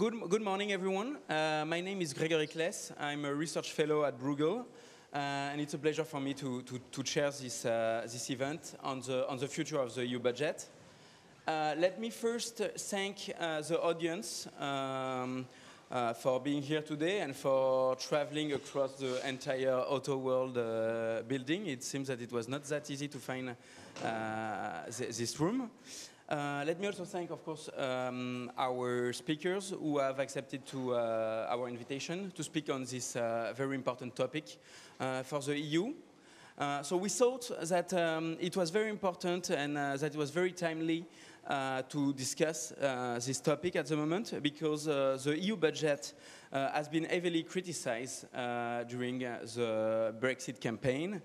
good, good morning, everyone. Uh, my name is Gregory Claeys. I'm a research fellow at Bruegel, uh, and it's a pleasure for me to, to, to chair this, uh, this event on the, on the future of the EU budget. Uh, let me first thank uh, the audience um, uh, for being here today and for traveling across the entire Autoworld building. It seems that it was not that easy to find th this room. Uh, let me also thank, of course, um, our speakers who have accepted to uh, our invitation to speak on this uh, very important topic uh, for the EU. Uh, so we thought that um, it was very important and uh, that it was very timely to discuss this topic at the moment because the EU budget has been heavily criticized during the Brexit campaign.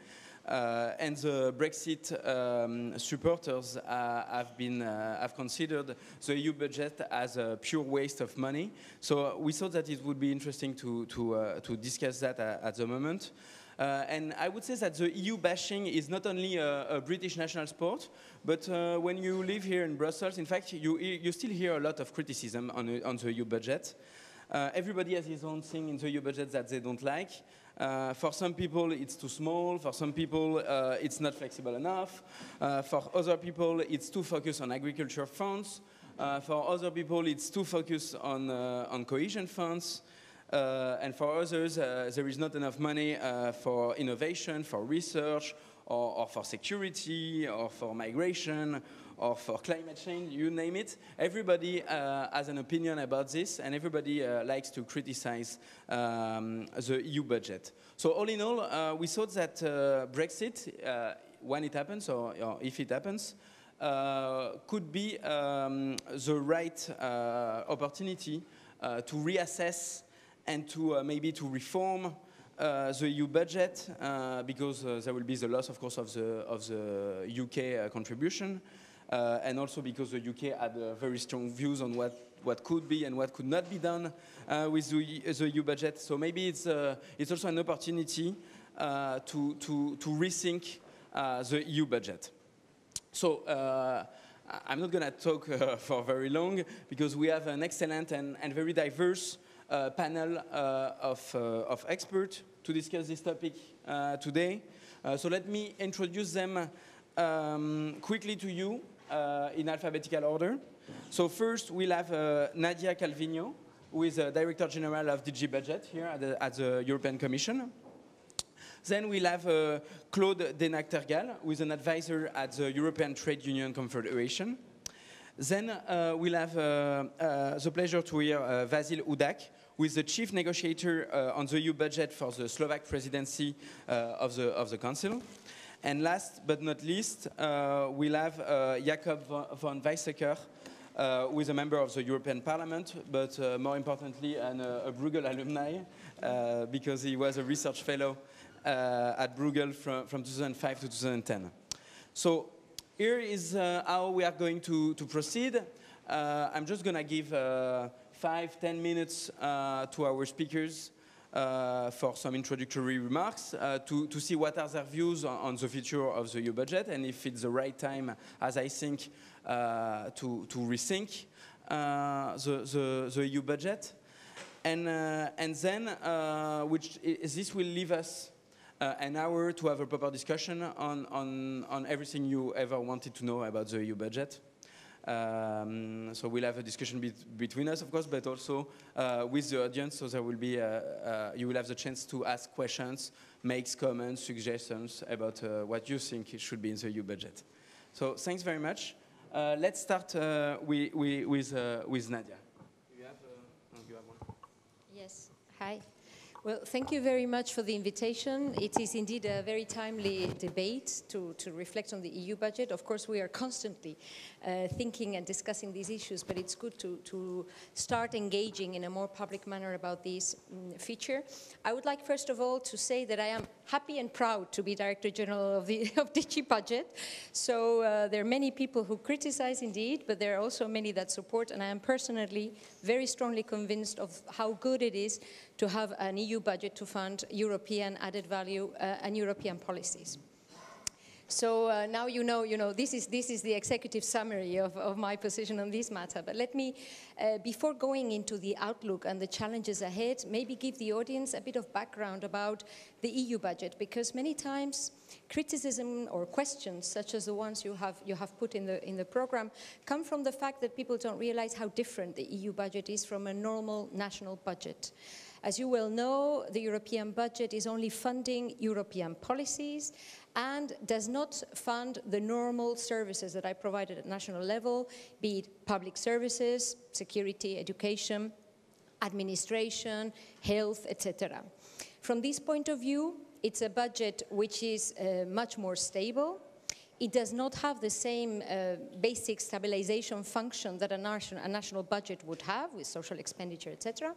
Uh, and the Brexit um, supporters uh, have been uh, have considered the EU budget as a pure waste of money. So we thought that it would be interesting to to to discuss that at the moment. Uh, and I would say that the EU bashing is not only a, a British national sport, but uh, when you live here in Brussels, in fact, you, you still hear a lot of criticism on, on the EU budget. Uh, everybody has his own thing in the EU budget that they don't like. Uh, for some people, it's too small. For some people, uh, it's not flexible enough. Uh, for other people, it's too focused on agriculture funds. Uh, for other people, it's too focused on, uh, on cohesion funds. Uh, and for others, there is not enough money for innovation, for research, or, or for security, or for migration, or for climate change, you name it. Everybody uh, has an opinion about this, and everybody uh, likes to criticize um, the EU budget. So all in all, uh, we thought that uh, Brexit, uh, when it happens, or, or if it happens, uh, could be um, the right opportunity to reassess and to maybe to reform uh, the EU budget, uh, because uh, there will be the loss, of course, of the, of the UK contribution. Uh, and also because the UK had uh, very strong views on what, what could be and what could not be done uh, with the, the, EU budget. So maybe it's, it's also an opportunity to, to, to rethink the EU budget. So I'm not going to talk uh, for very long because we have an excellent and, and very diverse uh, panel uh, of, of, experts to discuss this topic today. so let me introduce them um, quickly to you uh, in alphabetical order. So first we'll have uh, Nadia Calvino, who is the Director General of DG Budget here at the, at the European Commission. Then we'll have uh, Claude Denagtergaal, who is an advisor at the European Trade Union Confederation. Then uh, we'll have uh, uh, the pleasure to hear Vazil Hudak, who is the chief negotiator on the EU budget for the Slovak presidency of, the, of the Council. And last but not least, uh, we'll have uh, Jakob von Weizsäcker, uh, who is a member of the European Parliament, but uh, more importantly, an, uh, a Bruegel alumni, uh, because he was a research fellow at Bruegel from, from 2005 to 2010. So here is how we are going to, to proceed. I'm just going to give five, ten minutes to our speakers uh, for some introductory remarks uh, to, to see what are their views on, on, the future of the EU budget and if it's the right time, as I think, uh, to, to rethink uh, the, the, the, EU budget. And, uh, and then, uh, which is, this will leave us an hour to have a proper discussion on, on, on everything you ever wanted to know about the EU budget. Um, so we'll have a discussion be between us, of course, but also uh, with the audience. So there will be, uh, uh, you will have the chance to ask questions, make comments, suggestions about uh, what you think should be in the EU budget. So thanks very much. Uh, let's start with, with, with Nadia. You have, you have one. Yes. Hi. Well, thank you very much for the invitation. It is indeed a very timely debate to, to reflect on the EU budget. Of course, we are constantly uh, thinking and discussing these issues, but it's good to, to start engaging in a more public manner about this um, feature. I would like, first of all, to say that I am happy and proud to be Director General of, the, of DG Budget. So uh, there are many people who criticize indeed, but there are also many that support, and I am personally very strongly convinced of how good it is to have an EU budget to fund European added value uh, and European policies. So uh, now you know, you know, this is, this is the executive summary of, of my position on this matter. But let me, uh, before going into the outlook and the challenges ahead, maybe give the audience a bit of background about the EU budget, because many times criticism or questions, such as the ones you have, you have put in the, in the program, come from the fact that people don't realize how different the EU budget is from a normal national budget. As you well know, the European budget is only funding European policies and does not fund the normal services that I provided at national level, be it public services, security, education, administration, health, etc. From this point of view, it's a budget which is uh, much more stable. It does not have the same uh, basic stabilization function that a, a national budget would have with social expenditure, etc.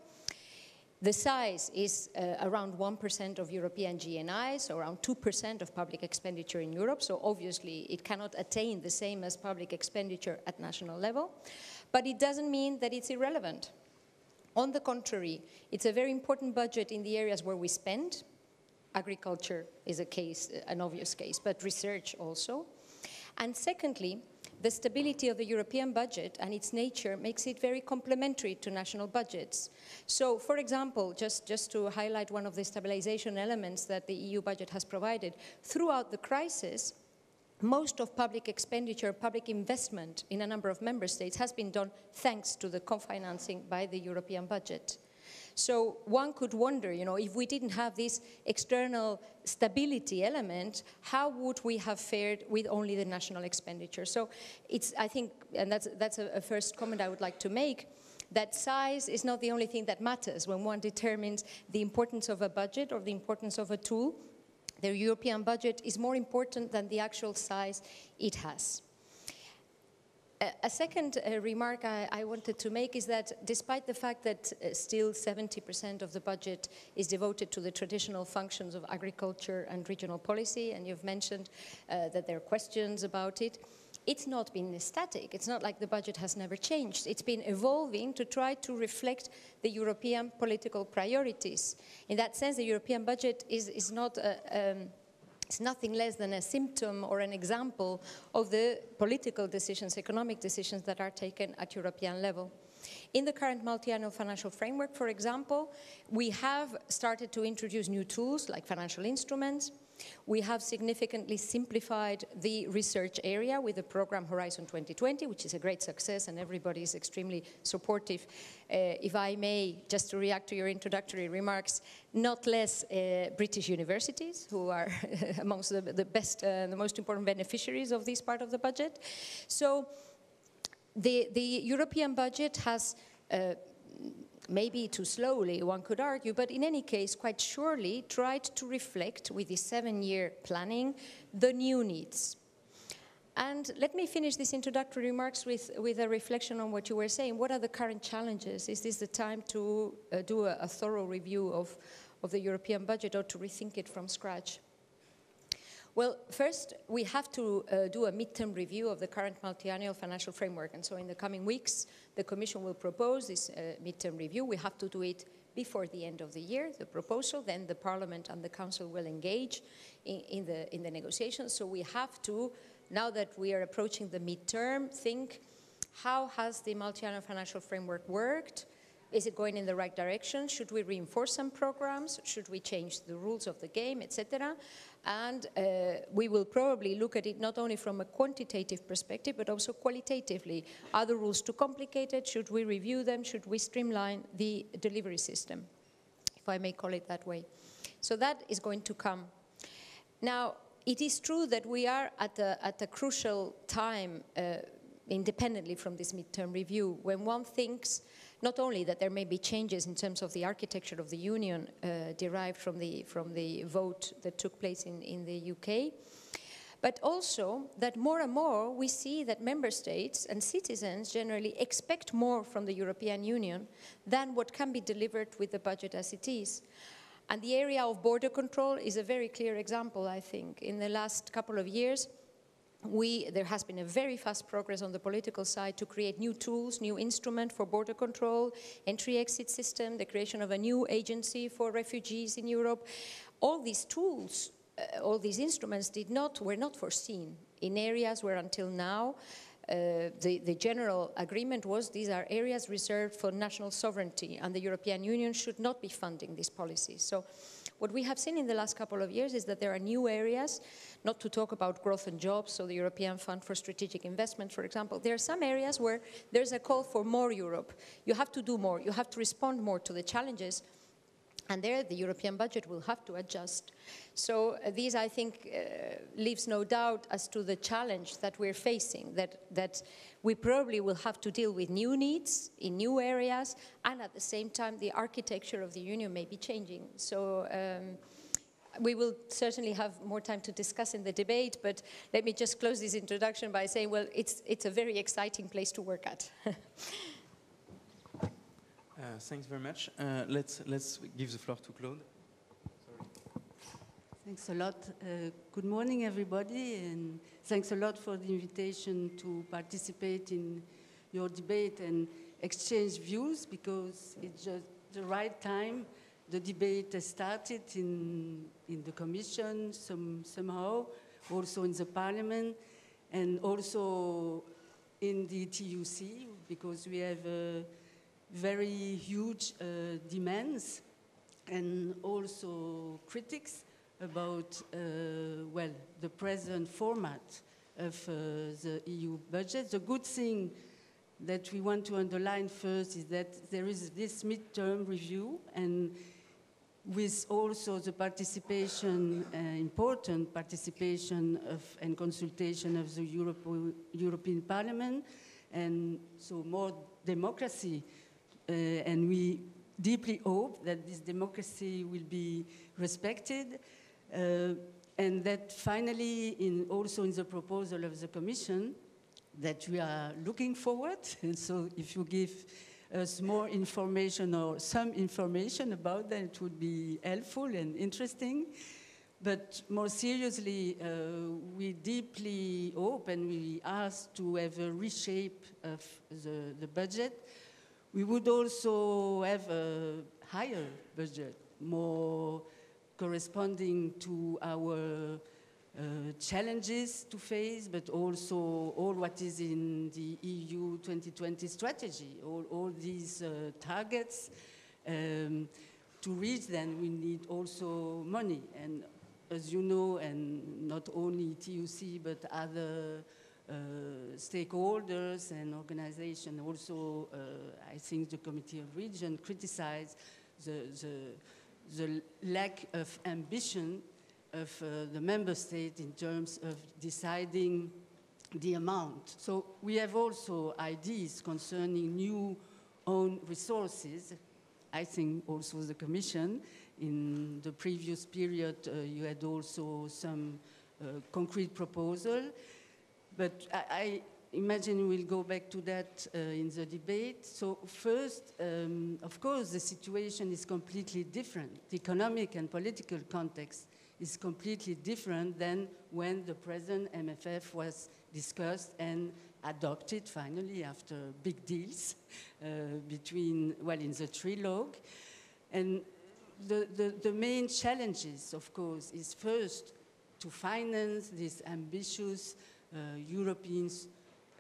The size is uh, around 1% of European GNI, so around 2% of public expenditure in Europe. So obviously it cannot attain the same as public expenditure at national level. But it doesn't mean that it's irrelevant. On the contrary, it's a very important budget in the areas where we spend. Agriculture is a case, an obvious case, but research also. And secondly, the stability of the European budget and its nature makes it very complementary to national budgets. So, for example, just, just to highlight one of the stabilization elements that the EU budget has provided, throughout the crisis, most of public expenditure, public investment in a number of member states has been done thanks to the co-financing by the European budget. So one could wonder, you know, if we didn't have this external stability element, how would we have fared with only the national expenditure? So it's, I think, and that's, that's a, a first comment I would like to make, that size is not the only thing that matters when one determines the importance of a budget or the importance of a tool. The European budget is more important than the actual size it has. A second uh, remark I, wanted to make is that despite the fact that uh, still 70% of the budget is devoted to the traditional functions of agriculture and regional policy, and you've mentioned uh, that there are questions about it, it's not been static. It's not like the budget has never changed. It's been evolving to try to reflect the European political priorities. In that sense, the European budget is, is not a, um, it's nothing less than a symptom or an example of the political decisions, economic decisions that are taken at European level. In the current multi-annual financial framework, for example, we have started to introduce new tools like financial instruments, we have significantly simplified the research area with the program Horizon 2020, which is a great success and everybody is extremely supportive. Uh, if I may, just to react to your introductory remarks, not less uh, British universities, who are amongst the, the best, uh, the most important beneficiaries of this part of the budget. So the, the European budget has uh, maybe too slowly, one could argue, but in any case, quite surely tried to reflect with the seven-year planning the new needs. And let me finish these introductory remarks with, with a reflection on what you were saying. What are the current challenges? Is this the time to uh, do a, a thorough review of, of the European budget or to rethink it from scratch? Well, first, we have to uh, do a midterm review of the current multi-annual financial framework. And so in the coming weeks, the Commission will propose this uh, midterm review. We have to do it before the end of the year, the proposal. Then the Parliament and the Council will engage in, in, the, in the negotiations. So we have to, now that we are approaching the midterm, think how has the multi-annual financial framework worked? Is it going in the right direction? Should we reinforce some programs? Should we change the rules of the game, etc.? And uh, we will probably look at it not only from a quantitative perspective, but also qualitatively. Are the rules too complicated? Should we review them? Should we streamline the delivery system, if I may call it that way? So that is going to come. Now, it is true that we are at a, at a crucial time uh, independently from this midterm review when one thinks not only that there may be changes in terms of the architecture of the Union uh, derived from the, from the vote that took place in, in the UK, but also that more and more we see that member states and citizens generally expect more from the European Union than what can be delivered with the budget as it is. And the area of border control is a very clear example, I think. In the last couple of years, we, there has been a very fast progress on the political side to create new tools, new instrument for border control, entry-exit system, the creation of a new agency for refugees in Europe. All these tools uh, all these instruments did not, were not foreseen in areas where until now uh, the, the, general agreement was these are areas reserved for national sovereignty, and the European Union should not be funding these policies. So, what we have seen in the last couple of years is that there are new areas, not to talk about growth and jobs, so the European Fund for Strategic Investment, for example. There are some areas where there's a call for more Europe. You have to do more, you have to respond more to the challenges and there, the European budget will have to adjust. So uh, this, I think, uh, leaves no doubt as to the challenge that we're facing, that, that we probably will have to deal with new needs in new areas, and at the same time, the architecture of the Union may be changing. So um, we will certainly have more time to discuss in the debate, but let me just close this introduction by saying, well, it's, it's a very exciting place to work at. Uh, thanks very much. Uh, let's, let's give the floor to Claude. Thanks a lot. Uh, good morning, everybody, and thanks a lot for the invitation to participate in your debate and exchange views because it's just the right time. The debate has started in, in the Commission some, somehow, also in the Parliament, and also in the ETUC because we have very huge uh, demands and also critics about, uh, well, the present format of uh, the EU budget. The good thing that we want to underline first is that there is this midterm review and with also the participation, uh, important participation of, and consultation of the Europe, European Parliament, and so more democracy and we deeply hope that this democracy will be respected uh, and that finally, in, also in the proposal of the Commission, that we are looking forward. And so if you give us more information or some information about that, it would be helpful and interesting. But more seriously, uh, we deeply hope and we ask to have a reshape of the, the budget we would also have a higher budget, more corresponding to our uh, challenges to face, but also all what is in the EU 2020 strategy, all, all these uh, targets. Um, to reach them, we need also money. And as you know, and not only ETUC, but other stakeholders and organizations. Also, uh, I think the Committee of Region criticized the, the, the lack of ambition of uh, the member state in terms of deciding the amount. So we have also ideas concerning new own resources. I think also the Commission, in the previous period, uh, you had also some uh, concrete proposal. But I, I imagine we'll go back to that uh, in the debate. So first, um, of course, the situation is completely different. The economic and political context is completely different than when the present MFF was discussed and adopted finally after big deals uh, between, well, in the trilogue. And the, the, the main challenges, of course, is first to finance this ambitious European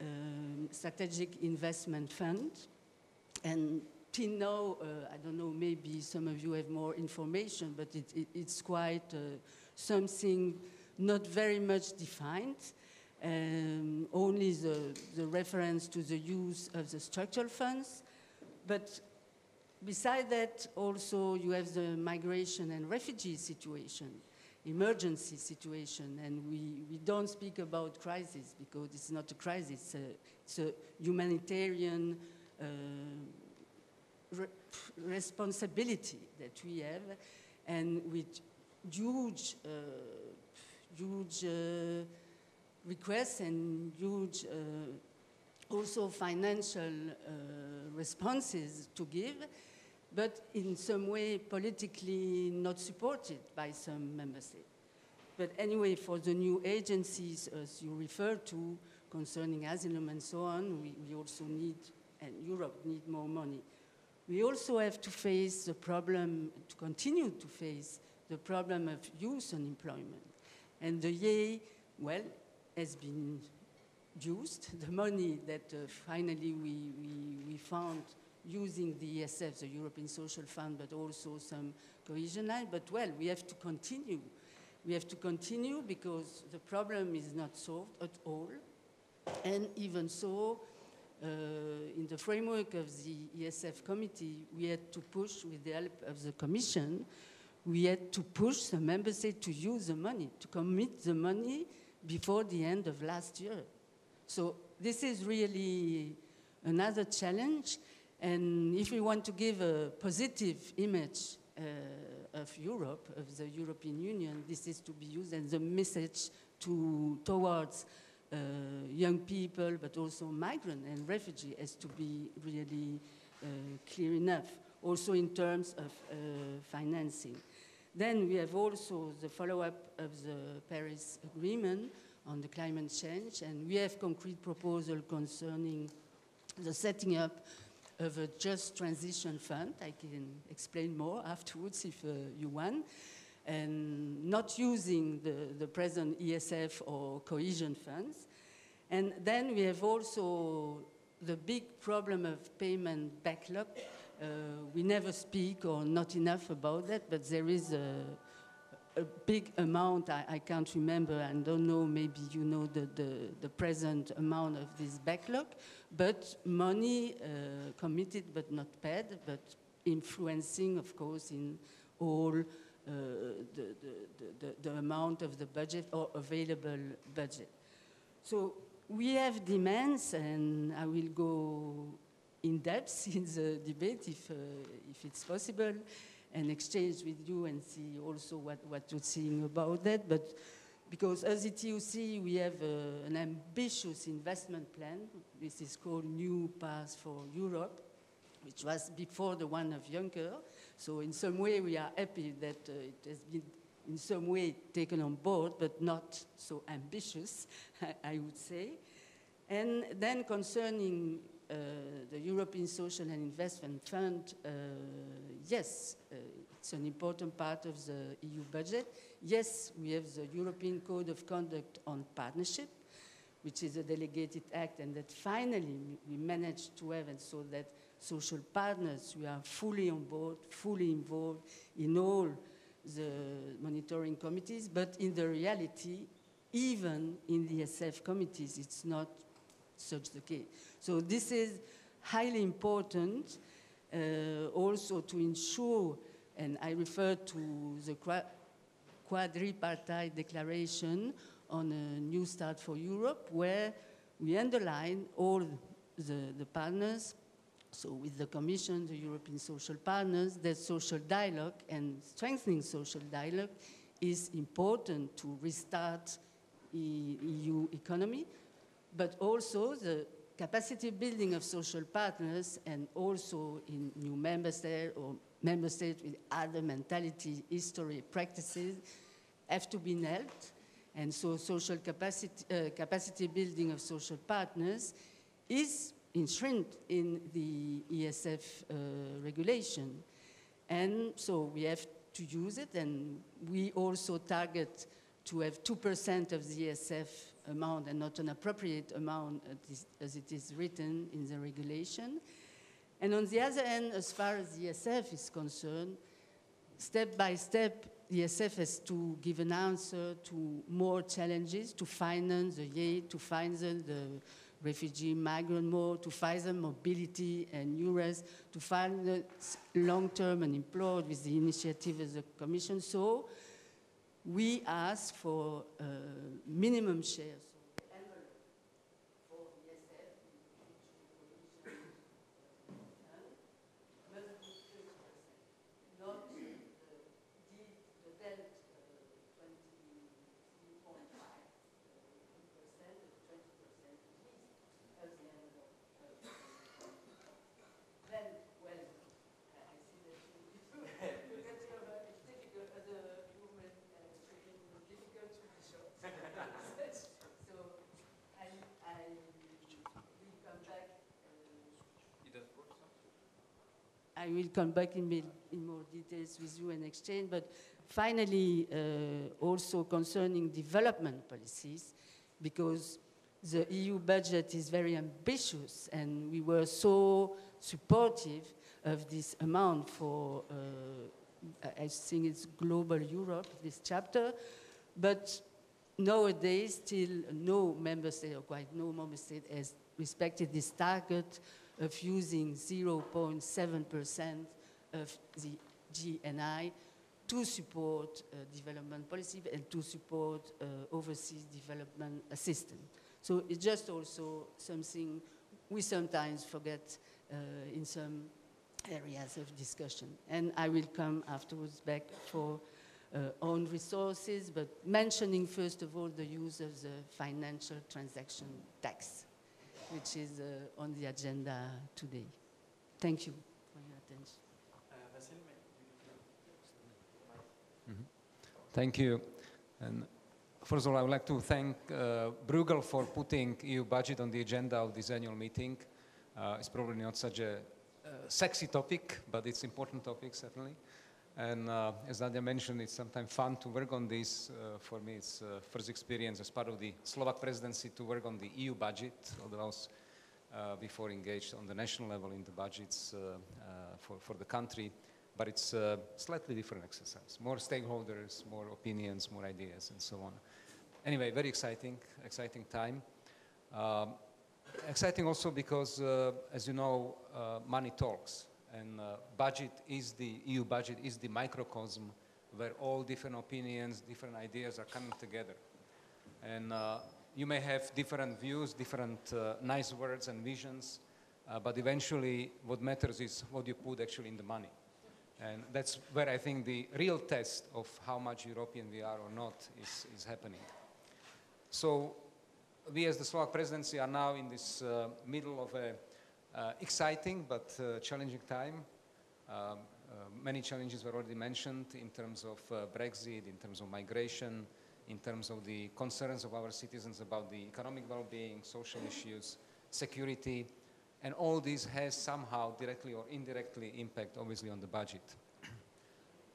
um, Strategic Investment Fund. And till now, uh, I don't know, maybe some of you have more information, but it, it, it's quite uh, something not very much defined. Um, only the, the reference to the use of the structural funds. But beside that, also you have the migration and refugee situation emergency situation, and we, we don't speak about crisis because it's not a crisis, uh, it's a humanitarian uh, re responsibility that we have, and with huge, uh, huge uh, requests and huge uh, also financial uh, responses to give but in some way politically not supported by some member states. But anyway, for the new agencies, as you refer to, concerning asylum and so on, we, we also need, and Europe need more money. We also have to face the problem, to continue to face the problem of youth unemployment. And the YEI, well, has been used. The money that uh, finally we, we, we found using the ESF, the European Social Fund, but also some cohesion line. But well, we have to continue. We have to continue because the problem is not solved at all. And even so, uh, in the framework of the ESF committee, we had to push, with the help of the Commission, we had to push the member state to use the money, to commit the money before the end of last year. So this is really another challenge. And if we want to give a positive image uh, of Europe, of the European Union, this is to be used and the message to, towards uh, young people, but also migrant and refugee has to be really uh, clear enough, also in terms of uh, financing. Then we have also the follow-up of the Paris Agreement on the climate change, and we have concrete proposal concerning the setting up of a just transition fund. I can explain more afterwards if uh, you want. And not using the, the present ESF or cohesion funds. And then we have also the big problem of payment backlog. Uh, we never speak or not enough about that, but there is a, a big amount, I, I, can't remember, and don't know, maybe you know the, the, the present amount of this backlog, but money uh, committed but not paid, but influencing, of course, in all uh, the, the, the, the, amount of the budget or available budget. So we have demands, and I will go in depth in the debate if, uh, if it's possible and exchange with you and see also what, what you're saying about that. But because as ETUC, we have uh, an ambitious investment plan. This is called New Path for Europe, which was before the one of Juncker. So in some way, we are happy that uh, it has been in some way taken on board, but not so ambitious, I would say. And then concerning uh, the European Social and Investment Fund, uh, yes, uh, it's an important part of the EU budget. Yes, we have the European Code of Conduct on Partnership, which is a delegated act, and that finally we managed to have, and so that social partners, we are fully on board, fully involved in all the monitoring committees, but in the reality, even in the ESF committees, it's not such the case. So this is highly important uh, also to ensure, and I refer to the quadripartite declaration on a new start for Europe, where we underline all the, the partners, so with the Commission, the European social partners, that social dialogue and strengthening social dialogue is important to restart EU economy, but also the capacity building of social partners and also in new member states or member states with other mentality, history, practices have to be nailed. And so social capacity, uh, capacity building of social partners is enshrined in the ESF uh, regulation. And so we have to use it and we also target to have 2% of the ESF amount and not an appropriate amount as it is written in the regulation. And on the other hand, as far as the ESF is concerned, step by step, the ESF has to give an answer to more challenges, to finance the YEI, to finance the refugee migrant mode, to finance mobility and EURES, to finance long-term unemployed with the initiative of the Commission. So we ask for uh, minimum shares. I will come back in, in more details with you and exchange, but finally, uh, also concerning development policies, because the EU budget is very ambitious, and we were so supportive of this amount for, uh, I think it's Global Europe, this chapter, but nowadays still no member state, or quite no member state has respected this target of using 0.7% of the GNI to support uh, development policy and to support uh, overseas development assistance. So it's just also something we sometimes forget uh, in some areas of discussion. And I will come afterwards back for uh, own resources, but mentioning first of all the use of the financial transaction tax, which is uh, on the agenda today. Thank you for your attention. Mm-hmm. Thank you. And first of all, I would like to thank uh, Bruegel for putting EU budget on the agenda of this annual meeting. Uh, it's probably not such a uh, sexy topic, but it's important topic, certainly. And uh, as Nadia mentioned, it's sometimes fun to work on this. Uh, for me, it's uh, first experience as part of the Slovak presidency to work on the EU budget, although I was uh, before engaged on the national level in the budgets uh, uh, for, for the country. But it's a slightly different exercise. More stakeholders, more opinions, more ideas, and so on. Anyway, very exciting, exciting time. Um, exciting also because, as you know, money talks and uh, budget is the EU budget is the microcosm where all different opinions, different ideas are coming together. And uh, you may have different views, different uh, nice words and visions, uh, but eventually what matters is what you put actually in the money. And that's where I think the real test of how much European we are or not is, is happening. So we as the Slovak presidency are now in this uh, middle of a exciting but uh, challenging time. Um, uh, many challenges were already mentioned in terms of Brexit, in terms of migration, in terms of the concerns of our citizens about the economic well-being, social issues, security, and all this has somehow directly or indirectly impact obviously on the budget.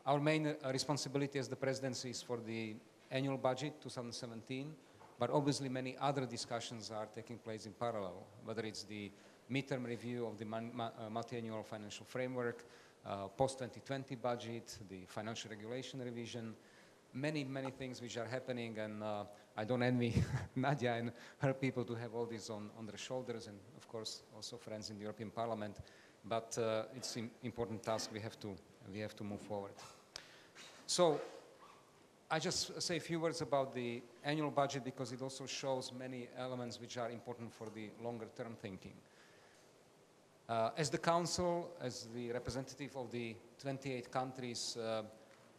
Our main uh, responsibility as the presidency is for the annual budget 2017, but obviously many other discussions are taking place in parallel, whether it's the midterm review of the uh, multi-annual financial framework, uh, post-2020 budget, the financial regulation revision, many, many things which are happening and uh, I don't envy Nadia and her people to have all this on, on their shoulders and of course also friends in the European Parliament, but uh, it's an important task we have to, we have to move forward. So I just say a few words about the annual budget because it also shows many elements which are important for the longer term thinking. Uh, as the Council, as the representative of the 28 countries, uh,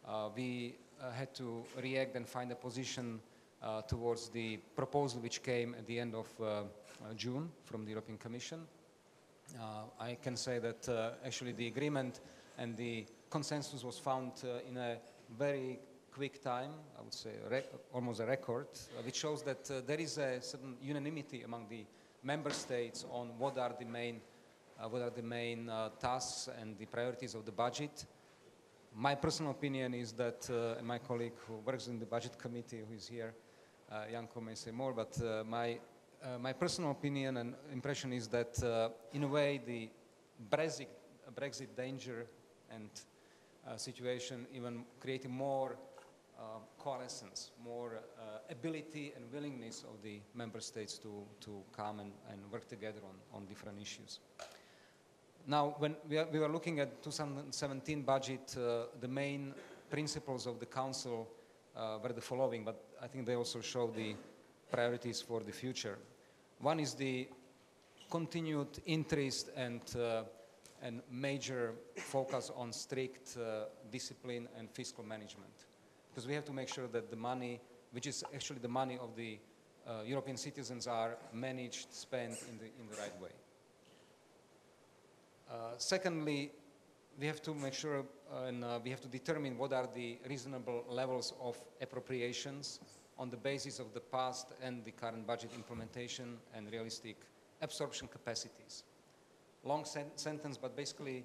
uh, we uh, had to react and find a position uh, towards the proposal which came at the end of uh, June from the European Commission. I can say that actually the agreement and the consensus was found in a very quick time, I would say almost a record, which shows that there is a certain unanimity among the member states on what are the main uh, what are the main uh, tasks and the priorities of the budget. My personal opinion is that, uh, my colleague who works in the budget committee who is here, Janko may say more, but my, my personal opinion and impression is that in a way the Brexit, Brexit danger and uh, situation even creating more uh, coalescence, more uh, ability and willingness of the member states to, to come and, and work together on, on different issues. Now, when we, are, we were looking at 2017 budget, uh, the main principles of the council uh, were the following, but I think they also show the priorities for the future. One is the continued interest and, uh, and major focus on strict uh, discipline and fiscal management. Because we have to make sure that the money, which is actually the money of the uh, European citizens, are managed, spent in the, in the right way. Uh, secondly, we have to make sure uh, and uh, we have to determine what are the reasonable levels of appropriations on the basis of the past and the current budget implementation and realistic absorption capacities. Long sen sentence, but basically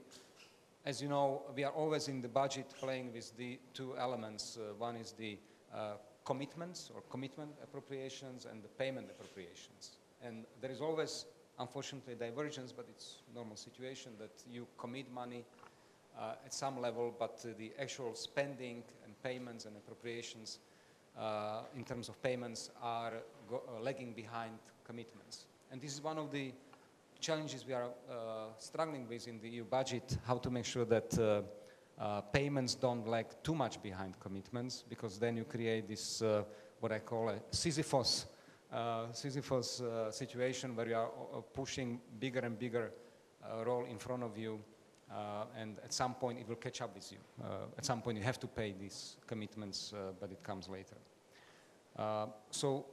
as you know, we are always in the budget playing with the two elements. Uh, one is the uh, commitments or commitment appropriations and the payment appropriations. And there is always, unfortunately, divergence, but it's normal situation that you commit money uh, at some level, but uh, the actual spending and payments and appropriations uh, in terms of payments are uh, lagging behind commitments. And this is one of the challenges we are uh, struggling with in the EU budget, how to make sure that uh, payments don't lag too much behind commitments, because then you create this, what I call a Sisyphus, uh, Sisyphus uh, situation where you are pushing bigger and bigger role in front of you, and at some point it will catch up with you. at some point you have to pay these commitments, but it comes later. so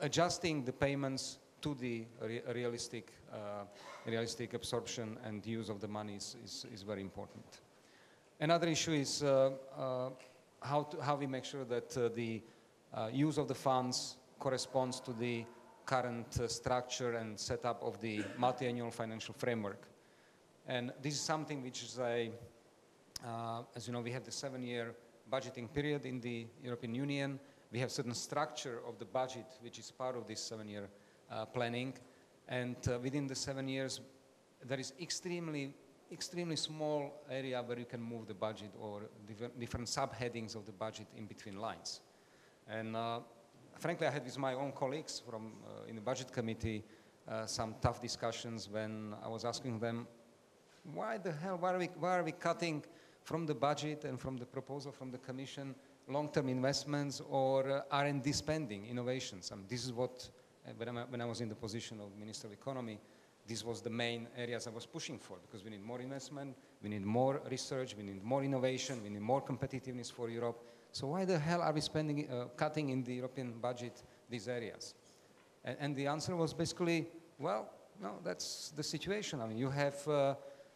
adjusting the payments to the re realistic, uh, realistic absorption and use of the money is, is, is very important. Another issue is uh, uh, how, to, how we make sure that uh, the uh, use of the funds corresponds to the current uh, structure and setup of the multi-annual financial framework. And this is something which is a, as you know, we have the seven-year budgeting period in the European Union. We have certain structure of the budget which is part of this seven-year uh, planning. And uh, within the seven years, there is extremely, extremely small area where you can move the budget or different, different subheadings of the budget in between lines. And uh, frankly, I had with my own colleagues from uh, in the budget committee uh, some tough discussions when I was asking them, why the hell, why are we, why are we cutting from the budget and from the proposal from the Commission long-term investments or uh, R&D spending, innovations? I mean, this is what uh, when, I, when I was in the position of Minister of Economy, this was the main areas I was pushing for because we need more investment, we need more research, we need more innovation, we need more competitiveness for Europe. So why the hell are we spending, uh, cutting in the European budget these areas? And, and, the answer was basically, well, no, that's the situation. I mean, you have uh,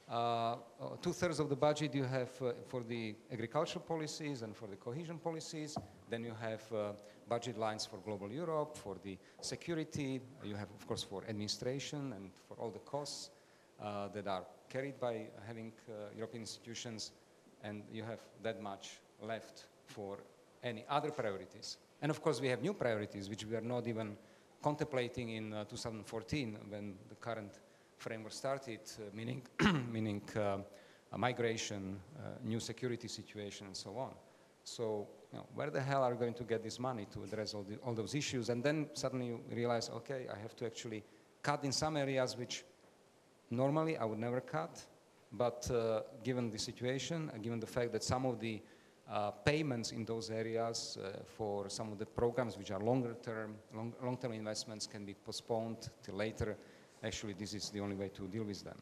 uh, two-thirds of the budget you have uh, for the agricultural policies and for the cohesion policies. Then you have uh, budget lines for global Europe, for the security. You have, of course, for administration and for all the costs uh, that are carried by having uh, European institutions. And you have that much left for any other priorities. And of course, we have new priorities, which we are not even contemplating in uh, 2014 when the current framework started, uh, meaning, meaning uh, migration, uh, new security situation, and so on. So you know, where the hell are we going to get this money to address all, the, all those issues? And then suddenly you realize, okay, I have to actually cut in some areas which normally I would never cut, but uh, given the situation, uh, given the fact that some of the uh, payments in those areas uh, for some of the programs which are longer term, long, long-term investments can be postponed till later, actually this is the only way to deal with them.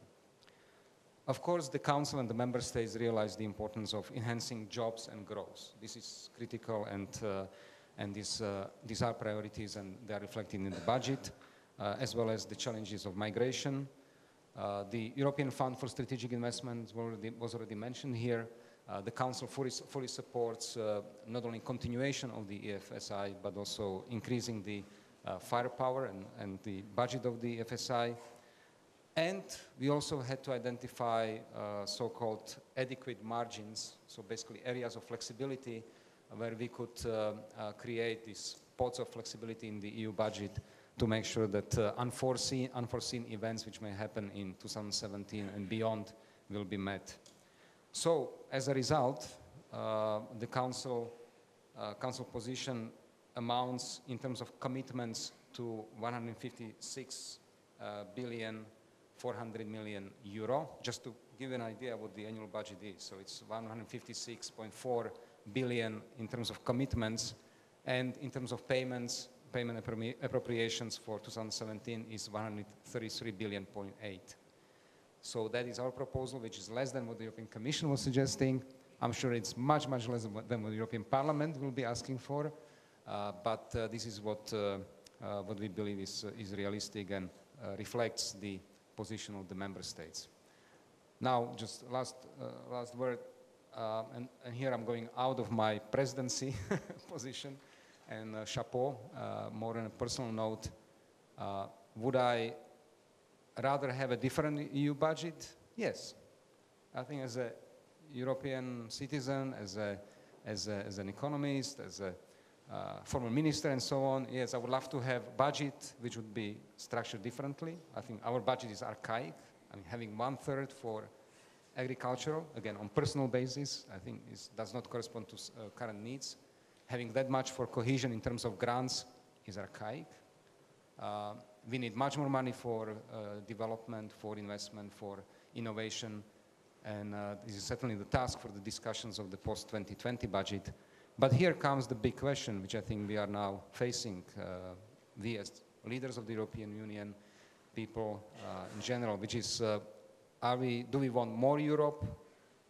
Of course, the Council and the Member States realize the importance of enhancing jobs and growth. This is critical and, uh, and this, uh, these are priorities and they are reflected in the budget, uh, as well as the challenges of migration. The European Fund for Strategic Investments was already mentioned here. Uh, the Council fully, fully supports uh, not only continuation of the EFSI, but also increasing the firepower and, and the budget of the EFSI. And we also had to identify uh, so-called adequate margins, so basically areas of flexibility where we could uh, uh, create these pots of flexibility in the EU budget to make sure that uh, unforeseen, unforeseen events which may happen in 2017 and beyond will be met. So, as a result, uh, the Council, uh, Council position amounts in terms of commitments to 156 billion 400 million euro. Just to give you an idea what the annual budget is. So it's 156.4 billion in terms of commitments and in terms of payments, payment appropriations for 2017 is 133 billion point eight. So that is our proposal, which is less than what the European Commission was suggesting. I'm sure it's much, much less than what the European Parliament will be asking for. Uh, but uh, this is what, uh, uh what we believe is, uh, is realistic and uh, reflects the position of the member states. Now, just last, last word, and, and, here I'm going out of my presidency position, and chapeau, more on a personal note, would I rather have a different EU budget? Yes. I think as a European citizen, as, a, as, a, as an economist, as a uh, former minister and so on, yes, I would love to have budget which would be structured differently. I think our budget is archaic. I mean, having one third for agricultural, again, on personal basis, I think is, does not correspond to uh, current needs. Having that much for cohesion in terms of grants is archaic. Uh, we need much more money for uh, development, for investment, for innovation, and uh, this is certainly the task for the discussions of the post-2020 budget. But here comes the big question, which I think we are now facing, uh, we as leaders of the European Union, people in general, which is, are we, do we want more Europe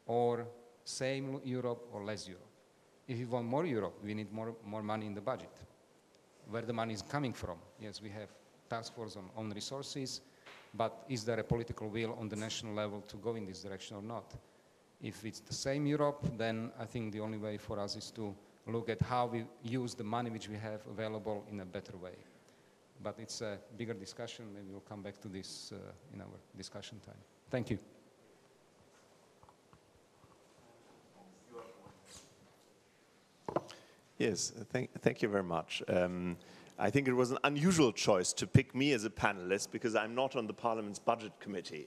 or same Europe or less Europe? If we want more Europe, we need more, more money in the budget. Where the money is coming from? Yes, we have task force on own resources, but is there a political will on the national level to go in this direction or not? If it's the same Europe, then I think the only way for us is to look at how we use the money which we have available in a better way. But it's a bigger discussion. Maybe we'll come back to this uh, in our discussion time. Thank you. Yes, thank, thank you very much. Um, I think it was an unusual choice to pick me as a panelist because I'm not on the Parliament's budget committee.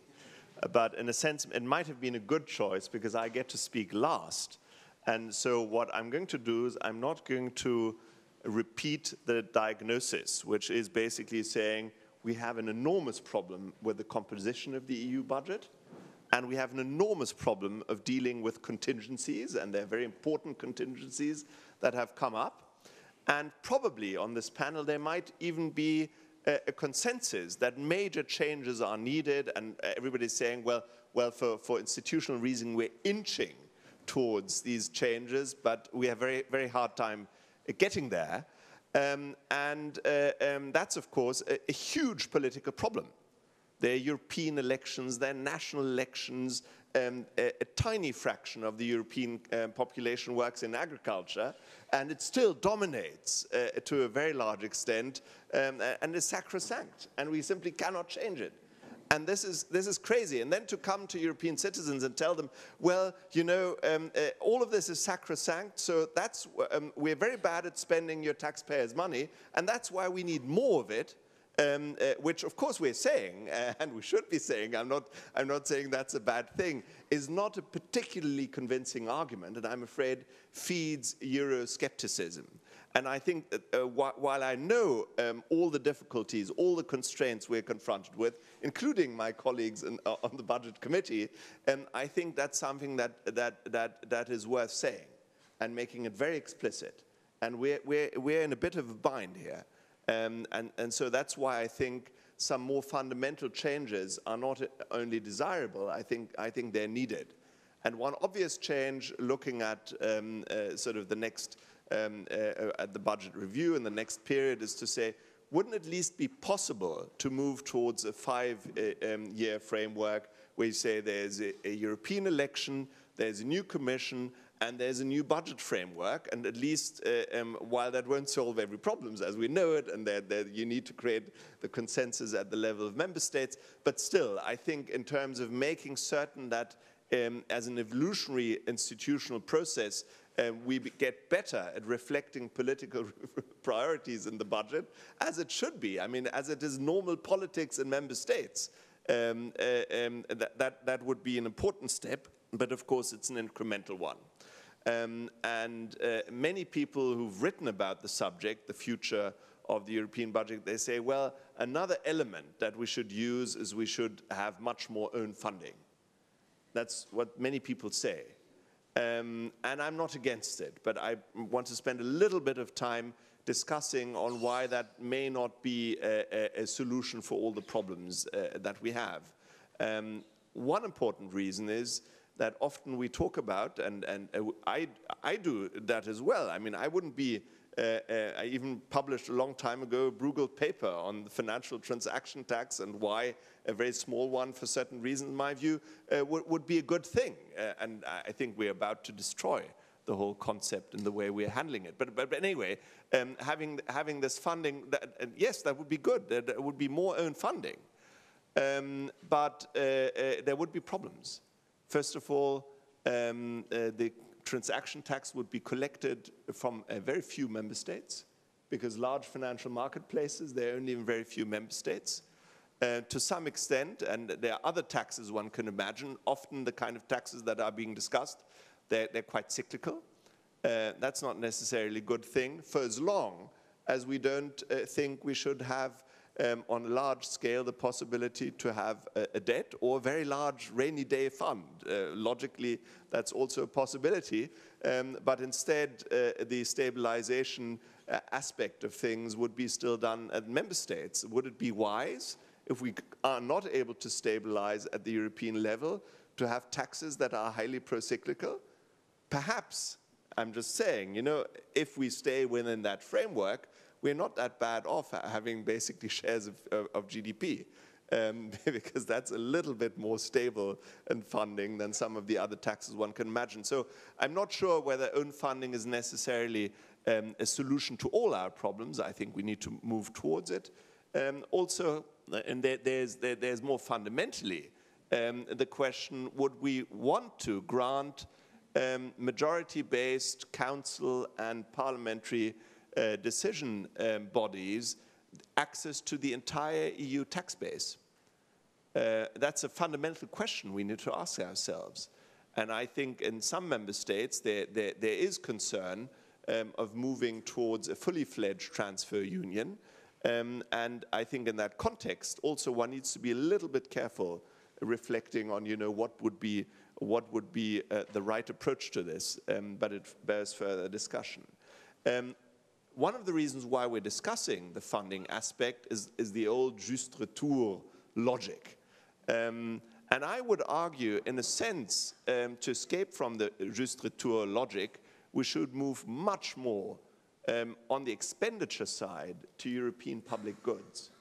Uh, but in a sense, it might have been a good choice because I get to speak last. And so what I'm going to do is I'm not going to repeat the diagnosis, which is basically saying we have an enormous problem with the composition of the EU budget. And we have an enormous problem of dealing with contingencies, and they're very important contingencies that have come up. And probably on this panel, there might even be a, a consensus that major changes are needed, and everybody's saying, well, well for, for institutional reason, we're inching towards these changes, but we have very, very hard time getting there. Um, and uh, um, that's, of course, a, a huge political problem. There are European elections, there are national elections, um, a, a, tiny fraction of the European um, population works in agriculture, and it still dominates uh, to a very large extent um, and is sacrosanct, and we simply cannot change it. And this is, this is crazy. And then to come to European citizens and tell them, well, you know, um, uh, all of this is sacrosanct, so that's, um, we're very bad at spending your taxpayers' money, and that's why we need more of it um, uh, which of course we're saying, uh, and we should be saying, I'm not, I'm not saying that's a bad thing, is not a particularly convincing argument, and I'm afraid feeds Euroscepticism. And I think that uh, wh while I know um, all the difficulties, all the constraints we're confronted with, including my colleagues in, uh, on the budget committee, um, I think that's something that, that, that, that is worth saying and making it very explicit. And we're, we're, we're in a bit of a bind here. Um, and, and so that's why I think some more fundamental changes are not only desirable, I think, I think they're needed. And one obvious change looking at um, uh, sort of the next, um, uh, at the budget review in the next period is to say, wouldn't it at least be possible to move towards a five-year uh, um, framework where you say there's a, a European election, there's a new commission, and there's a new budget framework, and at least uh, um, while that won't solve every problems as we know it, and that, that, you need to create the consensus at the level of member states, but still, I think in terms of making certain that um, as an evolutionary institutional process, um, we get better at reflecting political priorities in the budget, as it should be. I mean, as it is normal politics in member states. Um, uh, um, that, that, that would be an important step, but of course it's an incremental one. Um, and uh, many people who've written about the subject, the future of the European budget, they say, well, another element that we should use is we should have much more own funding. That's what many people say. Um, and I'm not against it, but I want to spend a little bit of time discussing on why that may not be a, a, a solution for all the problems uh, that we have. Um, one important reason is that often we talk about, and, and uh, I, I do that as well. I mean, I wouldn't be, uh, uh, I even published a long time ago a Bruegel paper on the financial transaction tax and why a very small one, for certain reasons, in my view, uh, would be a good thing. Uh, and I think we're about to destroy the whole concept and the way we're handling it. But, but, but anyway, um, having, having this funding, that, yes, that would be good. There, there would be more own funding. Um, but uh, there would be problems. First of all, um, uh, the transaction tax would be collected from a very few member states because large financial marketplaces, there are only in very few member states. Uh, to some extent, and there are other taxes one can imagine, often the kind of taxes that are being discussed, they're, they're quite cyclical. Uh, that's not necessarily a good thing for as long as we don't uh, think we should have um, on a large scale the possibility to have a, a debt or a very large rainy day fund. Uh, logically, that's also a possibility, um, but instead uh, the stabilization uh, aspect of things would be still done at member states. Would it be wise if we are not able to stabilize at the European level to have taxes that are highly pro-cyclical? Perhaps, I'm just saying, you know, if we stay within that framework, we're not that bad off having basically shares of, of, of GDP. Um, because that's a little bit more stable in funding than some of the other taxes one can imagine. So I'm not sure whether own funding is necessarily um, a solution to all our problems. I think we need to move towards it. Um, also, and there, there's, there, there's more fundamentally um, the question, would we want to grant um, majority-based council and parliamentary uh, decision um, bodies access to the entire EU tax base? Uh, that's a fundamental question we need to ask ourselves. And I think in some member states there, there, there is concern um, of moving towards a fully fledged transfer union. Um, and I think in that context, also one needs to be a little bit careful reflecting on, you know, what would be, what would be uh, the right approach to this, um, but it bears further discussion. One of the reasons why we're discussing the funding aspect is, is the old juste retour logic. Um, and I would argue, in a sense, um, to escape from the juste retour logic, we should move much more um, on the expenditure side to European public goods.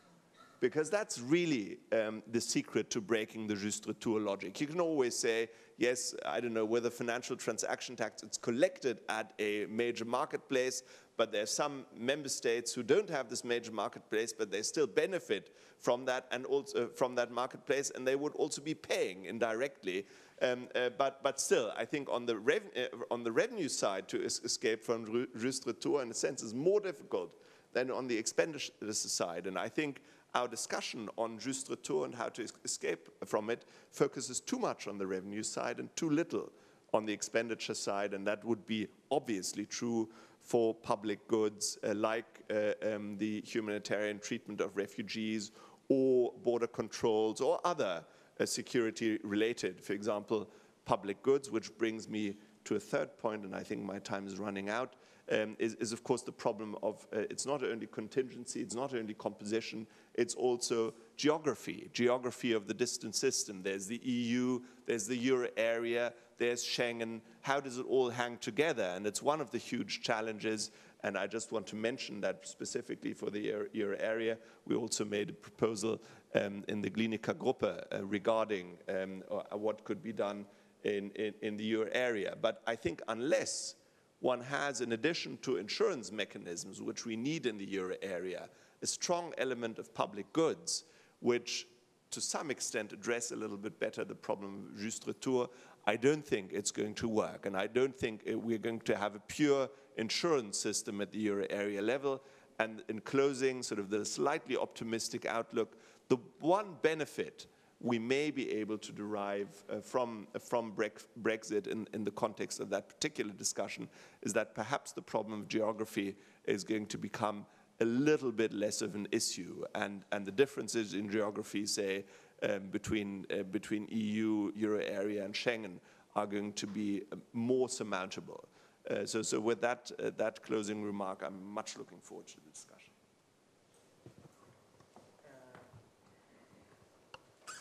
Because that's really um, the secret to breaking the juste retour logic. You can always say, yes, I don't know, whether financial transaction tax, it's collected at a major marketplace, but there are some member states who don't have this major marketplace, but they still benefit from that and also from that marketplace, and they would also be paying indirectly um, uh, but, but still, I think on the, uh, on the revenue side to es escape from juste retour, in a sense, is more difficult than on the expenditure side. And I think our discussion on juste retour and how to es escape from it focuses too much on the revenue side and too little on the expenditure side. And that would be obviously true for public goods uh, like uh, um, the humanitarian treatment of refugees or border controls or other security related, for example, public goods, which brings me to a third point, and I think my time is running out, um, is, is, of course the problem of uh, it's not only contingency, it's not only composition, it's also geography, geography of the distant system. There's the EU, there's the euro area, there's Schengen. How does it all hang together? And it's one of the huge challenges. And I just want to mention that specifically for the euro, area, we also made a proposal um, in the Glienicker Gruppe uh, regarding um, uh, what could be done in, in, in the euro area. But I think unless one has, in addition to insurance mechanisms, which we need in the euro area, a strong element of public goods, which to some extent address a little bit better the problem of juste retour, I don't think it's going to work. And I don't think we're going to have a pure insurance system at the euro area level. And in closing, sort of the slightly optimistic outlook, the one benefit we may be able to derive uh, from, uh, from Brexit in, in the context of that particular discussion is that perhaps the problem of geography is going to become a little bit less of an issue. And, and the differences in geography, say, um, between, uh, between EU, Euro area, and Schengen are going to be uh, more surmountable. Uh, so, so with that, uh, that closing remark, I'm much looking forward to the discussion.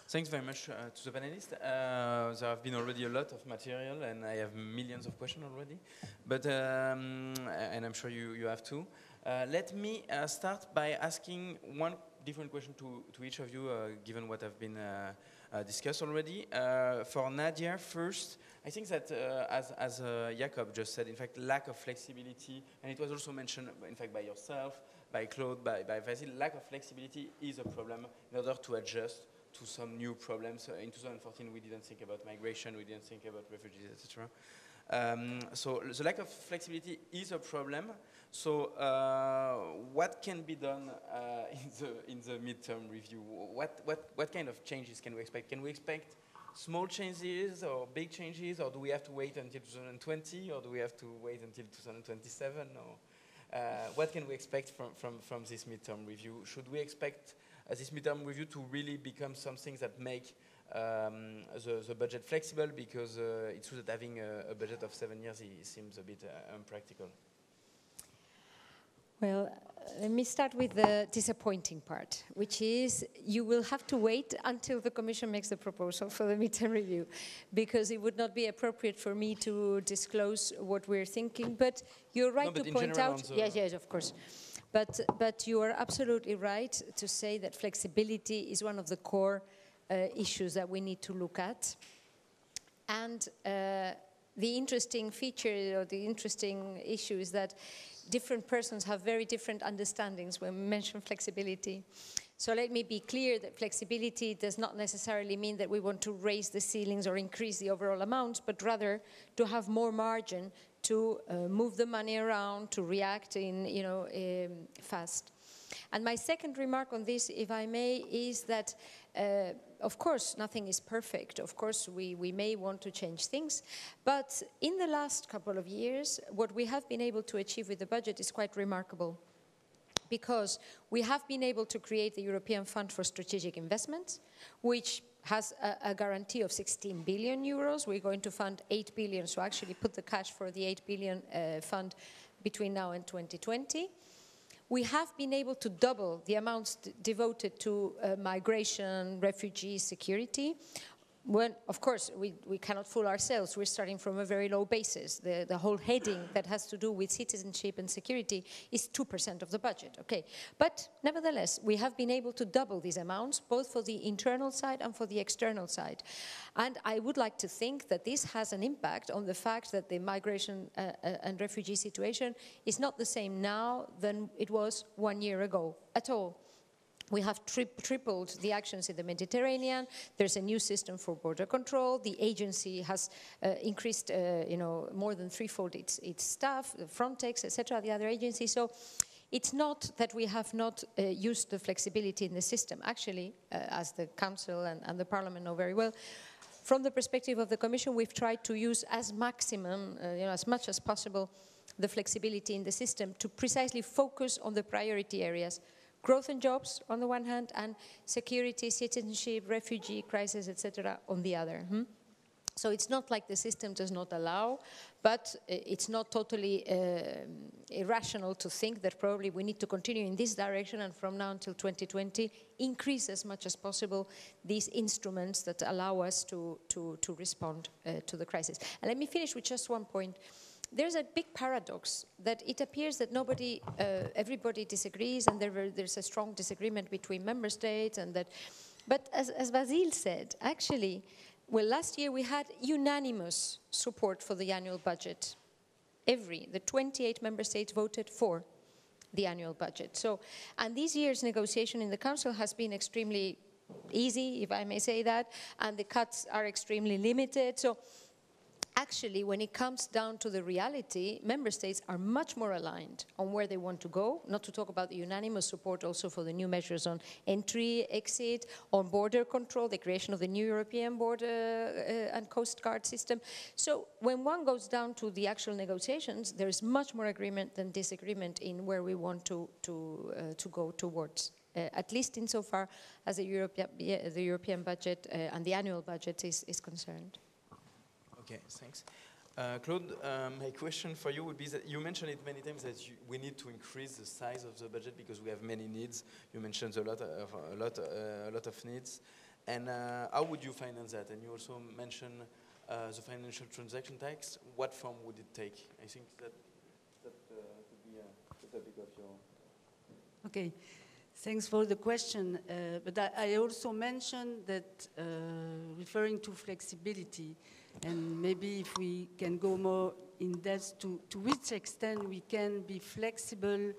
Thanks very much uh, to the panelists. Uh, there have been already a lot of material and I have millions of questions already, but, um, and I'm sure you, you have too. Uh, let me uh, start by asking one different question to, to each of you, uh, given what have been discussed already. for Nadia first, I think that as, as Jakob just said, in fact, lack of flexibility, and it was also mentioned, in fact, by yourself, by Claude, by, by Vasil, lack of flexibility is a problem in order to adjust to some new problems. Uh, in 2014, we didn't think about migration, we didn't think about refugees, etc. Um, so the lack of flexibility is a problem. So uh, what can be done uh, in the in the midterm review? What what what kind of changes can we expect? Can we expect small changes or big changes, or do we have to wait until 2020, or do we have to wait until 2027? Or uh, what can we expect from, from, from this midterm review? Should we expect uh, this midterm review to really become something that make um, the, the budget flexible? Because uh, it's true that having a, a, budget of seven years seems a bit uh, unpractical. Well, let me start with the disappointing part, which is you will have to wait until the Commission makes the proposal for the midterm review, because it would not be appropriate for me to disclose what we're thinking. But you're right no, to point out. Yes, yes, of course. But, but you are absolutely right to say that flexibility is one of the core uh, issues that we need to look at. And uh, the interesting feature or the interesting issue is that different persons have very different understandings when we mention flexibility. So let me be clear that flexibility does not necessarily mean that we want to raise the ceilings or increase the overall amounts, but rather to have more margin to uh, move the money around, to react in, you know, um, fast. And my second remark on this, if I may, is that uh, of course, nothing is perfect. Of course, we, we may want to change things. But in the last couple of years, what we have been able to achieve with the budget is quite remarkable because we have been able to create the European Fund for Strategic Investments, which has a, a, guarantee of 16 billion euros. We're going to fund 8 billion, so actually put the cash for the 8 billion uh, fund between now and 2020 we have been able to double the amounts devoted to uh, migration, refugee security when, of course, we, we cannot fool ourselves. We're starting from a very low basis. The, the whole heading that has to do with citizenship and security is 2% of the budget, okay? But nevertheless, we have been able to double these amounts, both for the internal side and for the external side. And I would like to think that this has an impact on the fact that the migration uh, uh, and refugee situation is not the same now than it was one year ago at all. We have tri tripled the actions in the Mediterranean. There's a new system for border control. The agency has uh, increased, uh, you know, more than threefold its, its staff, Frontex, etc., the other agencies. So it's not that we have not uh, used the flexibility in the system. Actually, uh, as the Council and, and, the Parliament know very well, from the perspective of the Commission, we've tried to use as maximum, uh, you know, as much as possible, the flexibility in the system to precisely focus on the priority areas growth and jobs on the one hand, and security, citizenship, refugee crisis, etc. on the other. Hmm? So it's not like the system does not allow, but it's not totally uh, irrational to think that probably we need to continue in this direction and from now until 2020 increase as much as possible these instruments that allow us to, to, to respond uh, to the crisis. And let me finish with just one point there's a big paradox that it appears that nobody, uh, everybody disagrees, and there, there's a strong disagreement between member states, and that. But as, as said, actually, well, last year we had unanimous support for the annual budget. Every the 28 member states voted for the annual budget. So, and this year's negotiation in the Council has been extremely easy, if I may say that, and the cuts are extremely limited. So actually, when it comes down to the reality, member states are much more aligned on where they want to go, not to talk about the unanimous support also for the new measures on entry, exit, on border control, the creation of the new European border uh, and coast guard system. So when one goes down to the actual negotiations, there is much more agreement than disagreement in where we want to, to, uh, to go towards. Uh, at least insofar as the, Europe, the European budget uh, and the annual budget is, is concerned. Okay, thanks. Uh, Claude, um, my question for you would be that you mentioned it many times that you, we need to increase the size of the budget because we have many needs. You mentioned a lot of a lot uh, a lot of needs, and uh, how would you finance that? And you also mentioned uh, the financial transaction tax. What form would it take? I think that that uh, could be the topic of your. Okay. Thanks for the question. Uh, but I, I, also mentioned that referring to flexibility, and maybe if we can go more in depth to, to which extent we can be flexible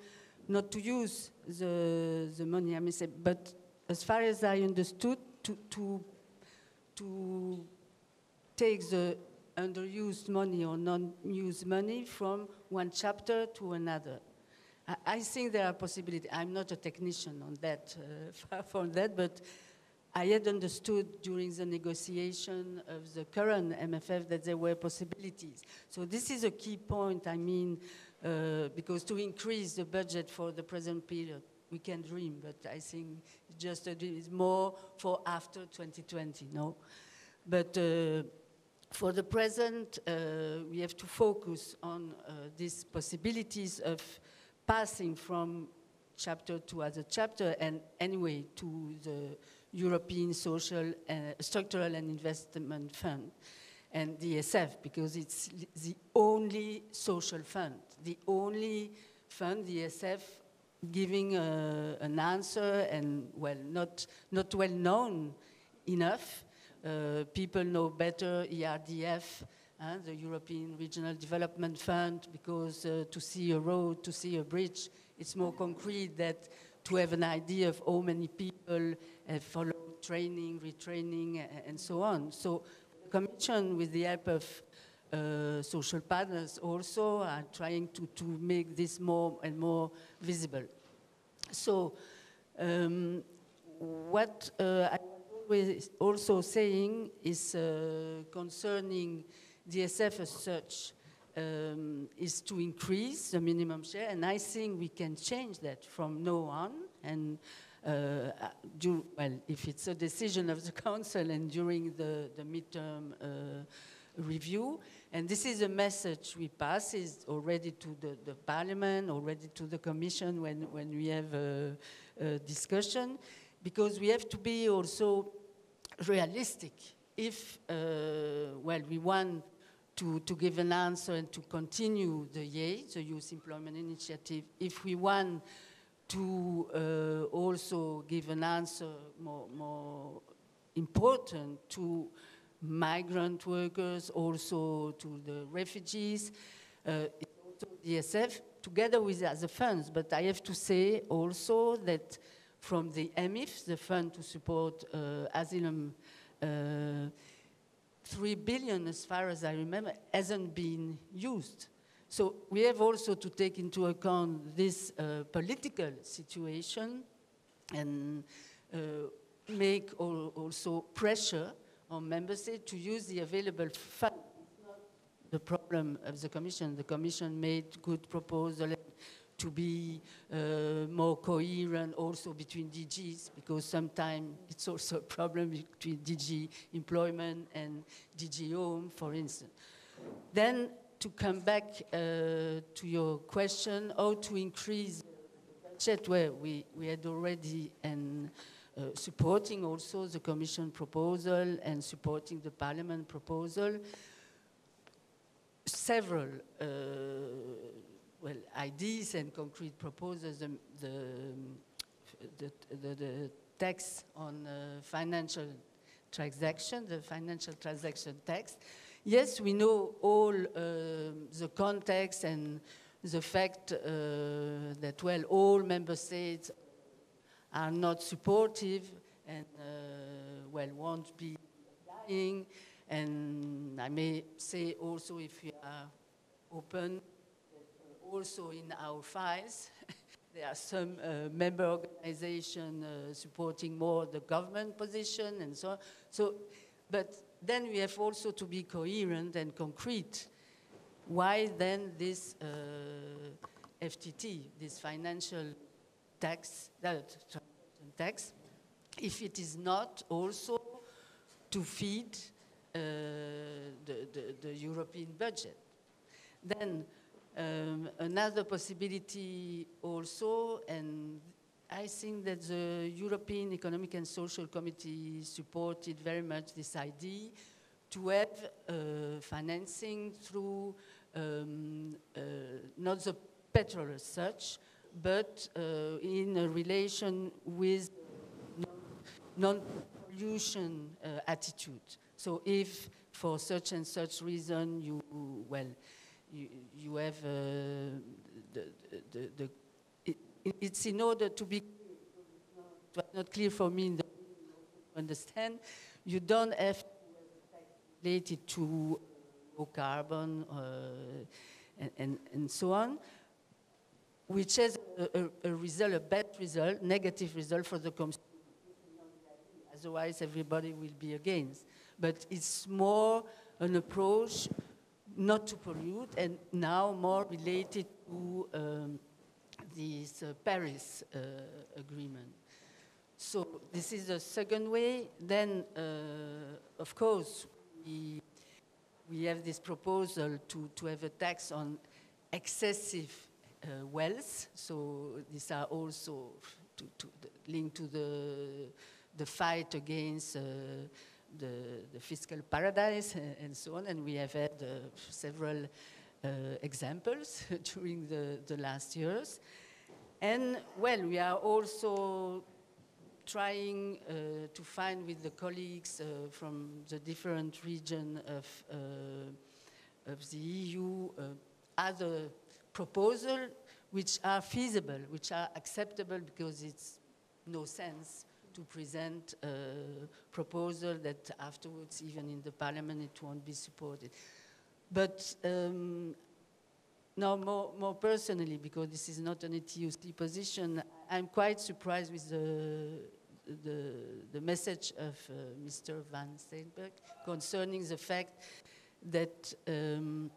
not to use the, the money, I say, but as far as I understood, to, to, to take the underused money or non-used money from one chapter to another. I, I think there are possibilities. I'm not a technician on that, uh, far from that, but I had understood during the negotiation of the current MFF that there were possibilities. So this is a key point, I mean, uh, because to increase the budget for the present period, we can dream, but I think just a more for after 2020, no? But uh, for the present, uh, we have to focus on uh, these possibilities of passing from chapter to other chapter and anyway to the European Social, uh, Structural and Investment Fund and the ESF because it's the only social fund, the only fund, the ESF, giving uh, an answer and, well, not, not well known enough. Uh, people know better ERDF, uh, the European Regional Development Fund, because uh, to see a road, to see a bridge, it's more concrete that to have an idea of how many people have followed training, retraining, and so on. So the Commission, with the help of uh, social partners also are trying to, to make this more and more visible. So um, what uh, I was also saying is uh, concerning DSF as such um, is to increase the minimum share, and I think we can change that from now on. And uh, do, well, if it's a decision of the council and during the, the midterm uh, review, and this is a message we pass is already to the, the parliament, already to the commission when, when we have a, a discussion, because we have to be also realistic. If, uh, well, we want to, to give an answer and to continue the the Youth Employment Initiative, if we want to uh, also give an answer more, more important to migrant workers, also to the refugees, uh, also DSF, together with other funds. But I have to say also that from the AMIF, the fund to support uh, asylum, uh, 3 billion, as far as I remember, hasn't been used. So we have also to take into account this uh, political situation and uh, make also pressure on member states to use the available funds. The problem of the Commission, the Commission made good proposals to be uh, more coherent also between DGs because sometimes it's also a problem between DG employment and DG home, for instance. Then to come back uh, to your question, how to increase budget where we, we had already and uh, supporting also the Commission proposal and supporting the Parliament proposal. Several uh, well, ideas and concrete proposals. The, the, the, the tax on uh, financial transaction, the financial transaction tax. Yes, we know all uh, the context and the fact uh, that, well, all member states are not supportive and, uh, well, won't be lying. And I may say also if we are open, also in our files, there are some uh, member organizations uh, supporting more the government position and so on. So, but then we have also to be coherent and concrete. Why then this uh, FTT, this financial tax, that tax, if it is not also to feed uh, the, the, the, European budget. Then um, another possibility also, and I think that the European Economic and Social Committee supported very much this idea to have uh, financing through um, uh, not the petrol as such, but uh, in a relation with non-pollution uh, attitude. So if for such and such reason you, well, you, you have uh, the, the, the it's in order to be, it was not clear for me the understand, you don't have to related to low carbon uh, and, and, and, so on, which has a, a, a, result, a bad result, negative result for the consumer. Otherwise, everybody will be against. But it's more an approach not to pollute and now more related to um, this uh, Paris uh, agreement. So this is the second way. Then, uh, of course, we, we have this proposal to, to have a tax on excessive uh, wealth. So these are also to, to linked to the, the fight against uh, the, the, fiscal paradise and so on. And we have had uh, several uh, examples during the, the last years. And well, we are also trying uh, to find with the colleagues uh, from the different regions of, uh, of the EU uh, other proposals which are feasible, which are acceptable because it's no sense to present a proposal that afterwards, even in the parliament, it won't be supported. But um, now, more, more personally, because this is not an ETUC position, I'm quite surprised with the, the, the message of uh, Mr. Van Steenberg concerning the fact that um,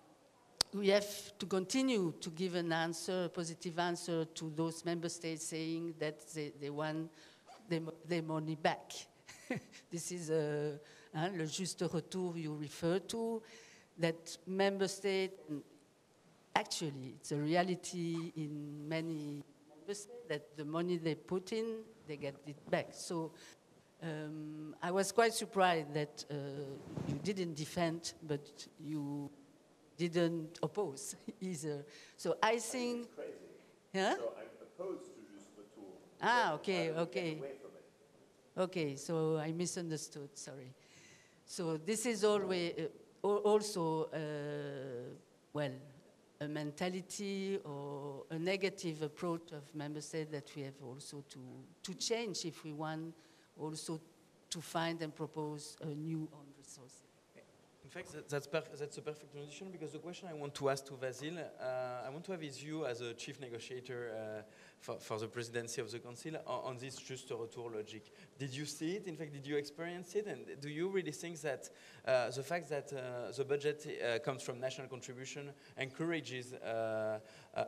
we have to continue to give an answer, a positive answer to those member states saying that they, they want their, their money back. this is a, hein, le juste retour you refer to, that member states, actually it's a reality in many member states that the money they put in, they get it back. So um, I was quite surprised that uh, you didn't defend, but you didn't oppose either. So I think. Yeah? So I'm opposed to just the tool. Ah, okay, okay. Okay, so I misunderstood, sorry. So this is always, uh, also, uh, well, a mentality or a negative approach of member states that we have also to, to change if we want also to find and propose a new own resource. In fact, that, that's, that's a perfect transition because the question I want to ask to Vasil, uh, I want to have his view as a chief negotiator uh, for, for, the presidency of the council on, on, this juste retour logic. Did you see it? In fact, did you experience it? And do you really think that uh, the fact that uh, the budget uh, comes from national contribution encourages uh,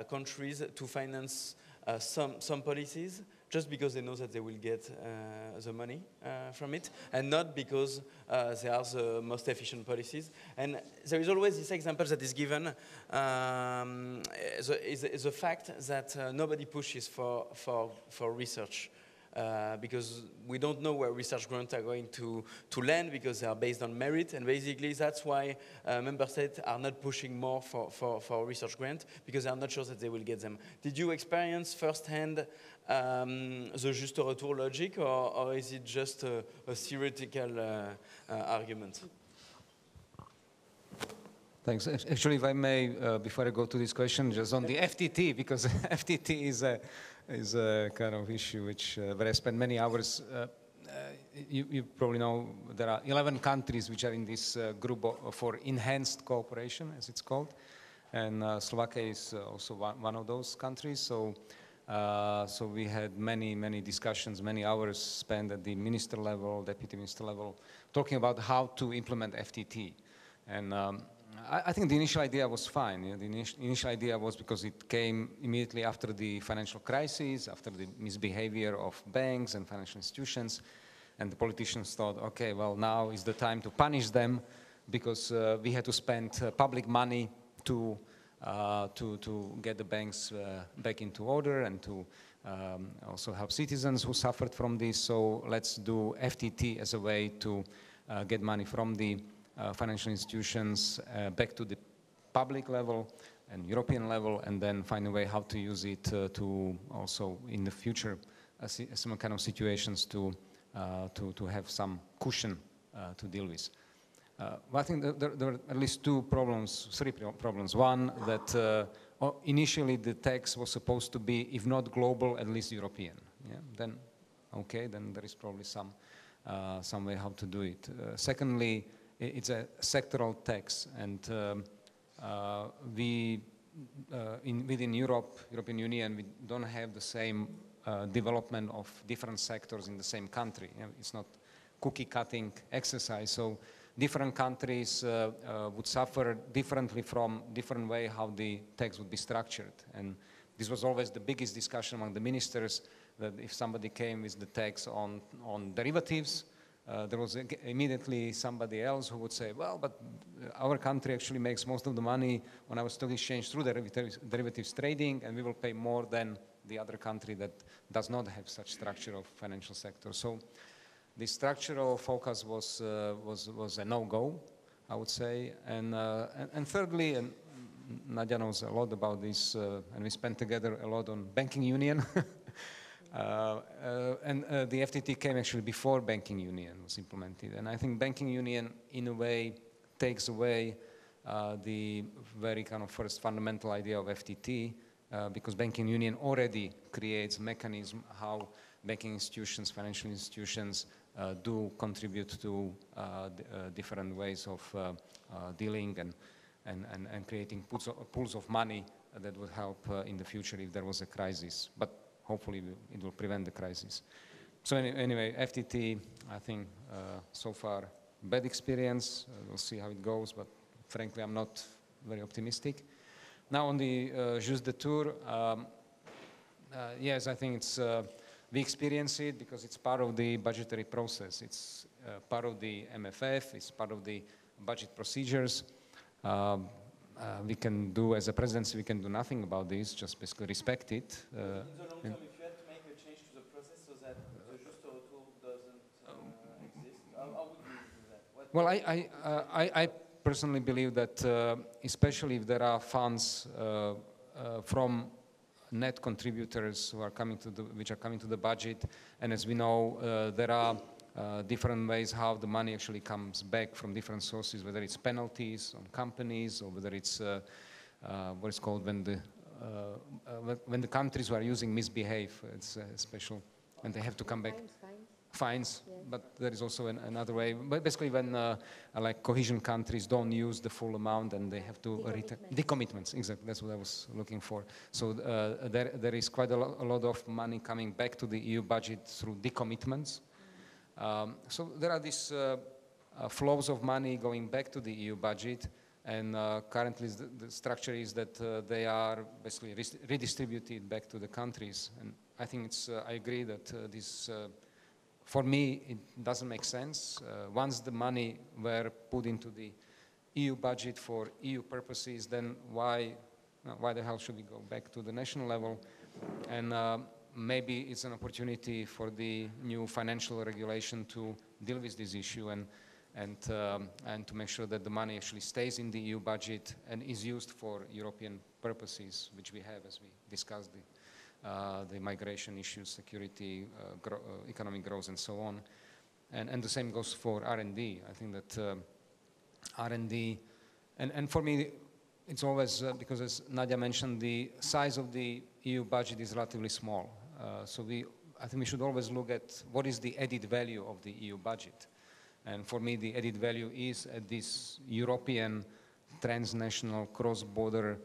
countries to finance some, some policies just because they know that they will get uh, the money uh, from it, and not because uh, they are the most efficient policies. And there is always this example that is given, um, the, is, the fact that uh, nobody pushes for, for, for research. Uh, because we don't know where research grants are going to, to land because they are based on merit and basically that's why uh, member states are not pushing more for, for, for research grant because they are not sure that they will get them. Did you experience firsthand um, the juste retour logic, or, or, is it just a, a theoretical uh, uh, argument? Thanks. Actually, if I may, uh, before I go to this question, just on the FTT, because FTT is a, is a kind of issue which uh, where I spent many hours. Uh, uh, you, you, probably know there are 11 countries which are in this group for enhanced cooperation, as it's called, and Slovakia is also one, one, of those countries. So uh, so we had many, many discussions, many hours spent at the minister level, deputy minister level, talking about how to implement FTT. And um, I, I, think the initial idea was fine. You know, the initial, initial idea was because it came immediately after the financial crisis, after the misbehavior of banks and financial institutions, and the politicians thought, okay, well, now is the time to punish them because uh, we had to spend uh, public money to to, to get the banks uh, back into order and to um, also help citizens who suffered from this. So let's do FTT as a way to uh, get money from the financial institutions back to the public level and European level, and then find a way how to use it uh, to also in the future uh, some kind of situations to uh, to to have some cushion to deal with. Uh, I think there, there, are at least two problems, three problems. One, that uh, initially the tax was supposed to be, if not global, at least European. Yeah? Then, okay, then there is probably some uh, some way how to do it. Uh, secondly, it's a sectoral tax, and um, uh, we uh, in, within Europe, European Union, we don't have the same development of different sectors in the same country. It's not cookie cutting exercise. So different countries uh, uh, would suffer differently from different way how the tax would be structured. And this was always the biggest discussion among the ministers that if somebody came with the tax on, on derivatives, uh, there was immediately somebody else who would say, well, but our country actually makes most of the money on our stock exchange through derivatives, derivatives trading, and we will pay more than the other country that does not have such structure of financial sector. So the structural focus was, uh, was, was a no-go, I would say. And, uh, and, and, thirdly, and Nadia knows a lot about this, uh, and we spent together a lot on banking union. Uh, uh, and uh, the FTT came actually before banking union was implemented. And I think banking union, in a way, takes away the very kind of first fundamental idea of FTT, because banking union already creates mechanism how banking institutions, financial institutions do contribute to uh, uh, different ways of dealing and, and, and, and, creating pools of, pools of money that would help in the future if there was a crisis. But hopefully it will prevent the crisis. So any, anyway, FTT, I think uh, so far bad experience. Uh, we'll see how it goes, but frankly, I'm not very optimistic. Now on the uh, juste retour, um, uh, yes, I think it's, uh, we experience it because it's part of the budgetary process. It's uh, part of the MFF, it's part of the budget procedures. Um, uh, we can do, as a presidency, we can do nothing about this, just basically respect it. Uh, in the long term, if you had to make a change to the process so that the juste retour doesn't uh, exist, how, how, would you do that? What well, I, I, uh, I, I, personally believe that, uh, especially if there are funds uh, from net contributors who are coming to the, which are coming to the budget, and as we know, there are uh, different ways how the money actually comes back from different sources, whether it's penalties on companies or whether it's uh, uh, what is called when the uh, uh, when the countries who are using misbehave. It's special, and they have to come back. Fines, fines. fines yes. but there is also an, another way. But basically, when like cohesion countries don't use the full amount and they have to return decommitments. Exactly, that's what I was looking for. So there there is quite a, lo a lot of money coming back to the EU budget through decommitments um, so there are these uh, uh, flows of money going back to the EU budget, and uh, currently the, the, structure is that uh, they are basically redistributed back to the countries. And I think it's, uh, I agree that uh, this, for me, it doesn't make sense. once the money were put into the EU budget for EU purposes, then why, why the hell should we go back to the national level? And maybe it's an opportunity for the new financial regulation to deal with this issue and and um, and to make sure that the money actually stays in the EU budget and is used for European purposes, which we have as we discussed the uh, the migration issues, security, uh, gro uh, economic growth, and so on. And and the same goes for R&D. I think that um, R&D, and and for me, it's always uh, because as Nadia mentioned, the size of the EU budget is relatively small. Uh, so we, I think we should always look at what is the added value of the EU budget. And for me, the added value is at this European transnational cross-border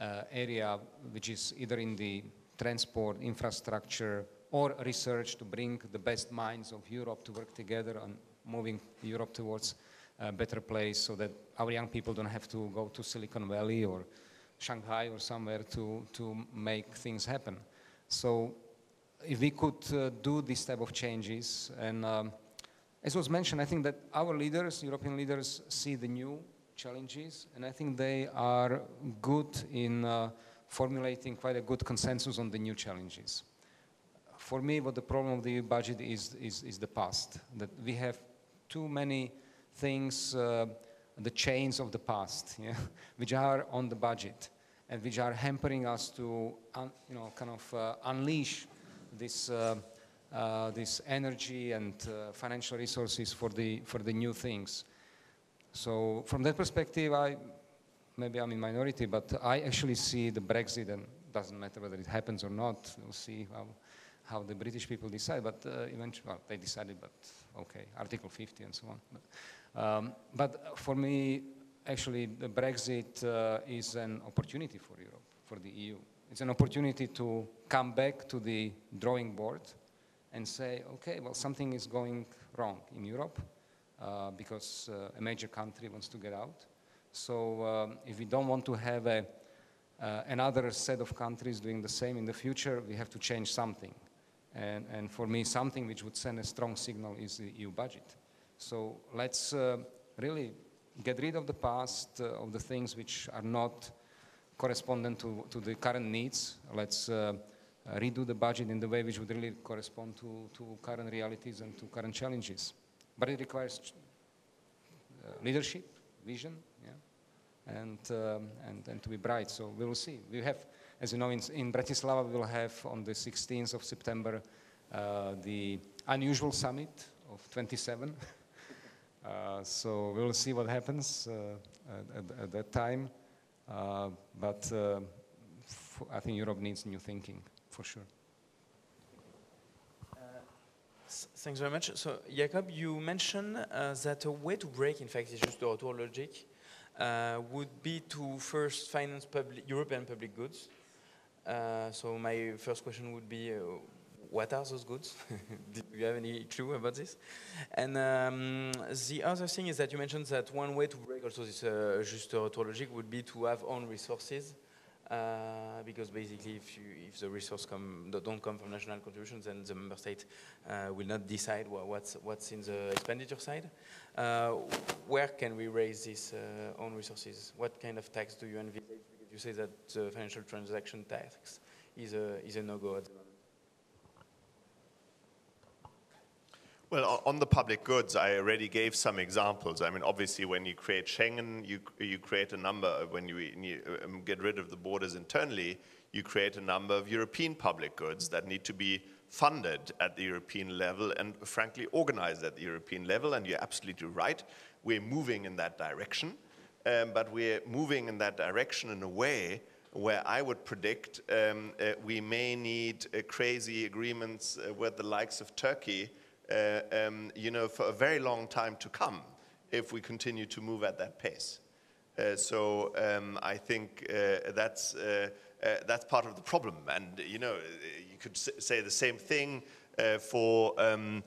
uh, area, which is either in the transport, infrastructure, or research to bring the best minds of Europe to work together on moving Europe towards a better place so that our young people don't have to go to Silicon Valley or Shanghai or somewhere to, to make things happen. So if we could uh, do this type of changes, and um, as was mentioned, I think that our leaders, European leaders, see the new challenges, and I think they are good in uh, formulating quite a good consensus on the new challenges. For me, what the problem of the EU budget is, is, is the past, that we have too many things, uh, the chains of the past, yeah, which are on the budget and which are hampering us to, you know, kind of uh, unleash this, uh, uh, this energy and uh, financial resources for the, for the new things. So from that perspective, I, maybe I'm in minority, but I actually see the Brexit, and doesn't matter whether it happens or not, we'll see how, how the British people decide, but uh, eventually, well, they decided, but okay, Article 50 and so on. But, um, but for me, actually, the Brexit uh, is an opportunity for Europe, for the EU. It's an opportunity to come back to the drawing board and say, okay, well, something is going wrong in Europe uh, because uh, a major country wants to get out. So um, if we don't want to have a, uh, another set of countries doing the same in the future, we have to change something. And, and for me, something which would send a strong signal is the EU budget. So let's uh, really get rid of the past, uh, of the things which are not correspondent to, to the current needs. Let's uh, redo the budget in the way which would really correspond to, to current realities and to current challenges. But it requires uh, leadership, vision, and, um, and, and to be bright. So we will see. We have, as you know, in, in Bratislava, we will have on the 16th of September uh, the unusual summit of 27. Uh, so we'll see what happens uh, at, at, that time. Uh, but I think Europe needs new thinking, for sure. Thanks very much. So, Jakob, you mentioned uh, that a way to break, in fact, is juste retour logic, uh, would be to first finance public, European public goods. Uh, so, my first question would be what are those goods? Do you have any clue about this? And um, the other thing is that you mentioned that one way to break also this uh, just logic would be to have own resources. Uh, because basically, if, you, if the resources don't come from national contributions, then the member state uh, will not decide what's, what's in the expenditure side. Uh, where can we raise these uh, own resources? What kind of tax do you envisage? Because you say that the financial transaction tax is a, is a no-go at the moment. Well, on the public goods, I already gave some examples. I mean, obviously, when you create Schengen, you, you create a number, when you, you um, get rid of the borders internally, you create a number of European public goods that need to be funded at the European level and, frankly, organized at the European level. And you're absolutely right. We're moving in that direction. Um, but we're moving in that direction in a way where I would predict um, uh, we may need uh, crazy agreements uh, with the likes of Turkey uh, um, you know, for a very long time to come if we continue to move at that pace. Uh, so um, I think uh, that's, uh, uh, that's part of the problem. And, you know, you could say the same thing uh, for, um,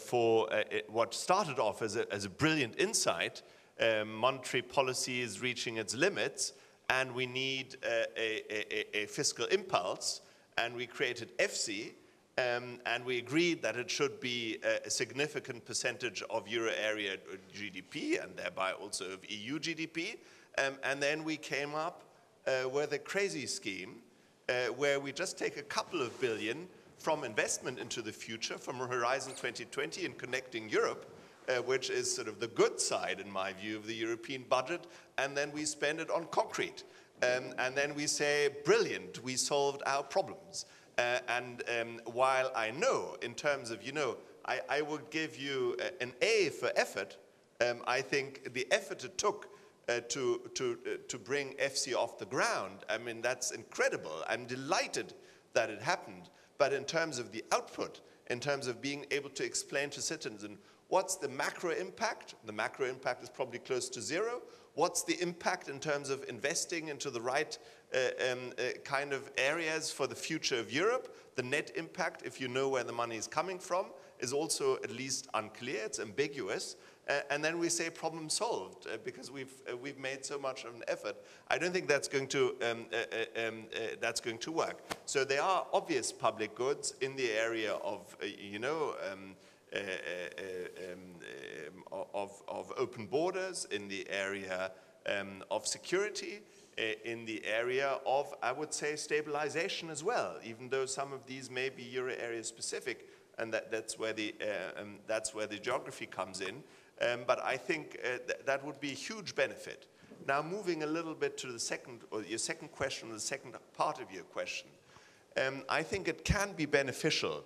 for what started off as a, as a brilliant insight. Um, monetary policy is reaching its limits, and we need a, a, a fiscal impulse. And we created EFSI, um, and we agreed that it should be a, a, significant percentage of euro area GDP and thereby also of EU GDP. Um, and then we came up uh, with a crazy scheme uh, where we just take a couple of billion from investment into the future from Horizon 2020 and connecting Europe, uh, which is sort of the good side, in my view, of the European budget, and then we spend it on concrete. Um, and then we say, brilliant, we solved our problems. Uh, and um, while I know, in terms of, you know, I, I would give you uh, an A for effort, um, I think the effort it took uh, to, to, uh, to bring EFSI off the ground, I mean, that's incredible. I'm delighted that it happened. But in terms of the output, in terms of being able to explain to citizens what's the macro impact, the macro impact is probably close to zero. What's the impact in terms of investing into the right uh, um, uh, kind of areas for the future of Europe? The net impact, if you know where the money is coming from, is also at least unclear, it's ambiguous. Uh, and then we say problem solved uh, because we've, uh, we've made so much of an effort. I don't think that's going, to, um, uh, um, that's going to work. So there are obvious public goods in the area of, you know, um, uh, uh, um, of, of, open borders, in the area um, of security, uh, in the area of, I would say, stabilization as well, even though some of these may be euro area specific, and that, that's, where the, uh, um, that's where the geography comes in. Um, but I think uh, th that would be a huge benefit. Now, moving a little bit to the second, or your second question, the second part of your question, um, I think it can be beneficial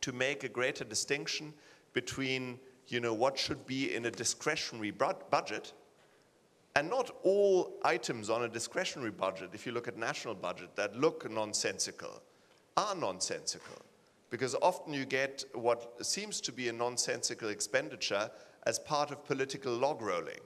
to make a greater distinction between you know, what should be in a discretionary budget and not all items on a discretionary budget, if you look at national budget, that look nonsensical, are nonsensical. Because often you get what seems to be a nonsensical expenditure as part of political log rolling.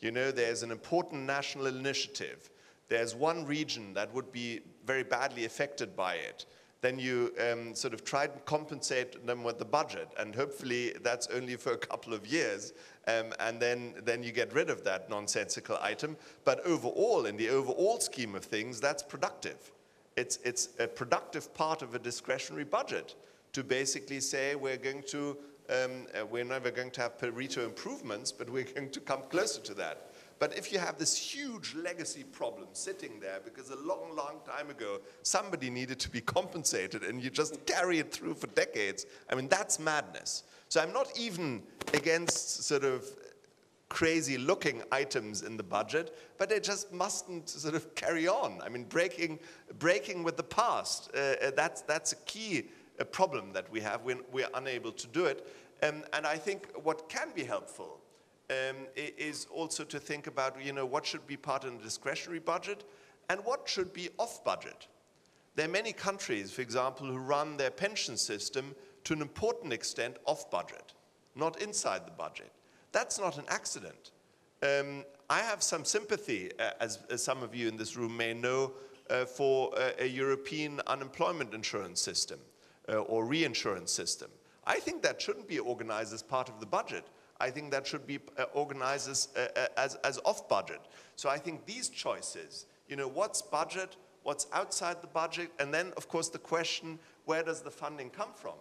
You know, there's an important national initiative. There's one region that would be very badly affected by it. Then you um, sort of try to compensate them with the budget, and hopefully that's only for a couple of years, um, and then, then you get rid of that nonsensical item. But overall, in the overall scheme of things, that's productive. It's, it's a productive part of a discretionary budget to basically say we're going to um, uh, we're never going to have Pareto improvements, but we're going to come closer to that. But if you have this huge legacy problem sitting there because a long, long time ago somebody needed to be compensated and you just carry it through for decades, I mean, that's madness. So I'm not even against sort of crazy looking items in the budget, but they just mustn't sort of carry on. I mean, breaking, breaking with the past, uh, uh that's, that's a key a problem that we have. We're, we're unable to do it. Um, and I think what can be helpful um, is also to think about, you know, what should be part of the discretionary budget and what should be off budget. There are many countries, for example, who run their pension system to an important extent off budget, not inside the budget. That's not an accident. Um, I have some sympathy, uh, as, as, some of you in this room may know, uh, for uh, a European unemployment insurance system uh, or reinsurance system. I think that shouldn't be organized as part of the budget. I think that should be uh, organized as, uh, uh, as, as off budget. So I think these choices, you know, what's budget, what's outside the budget, and then, of course, the question where does the funding come from?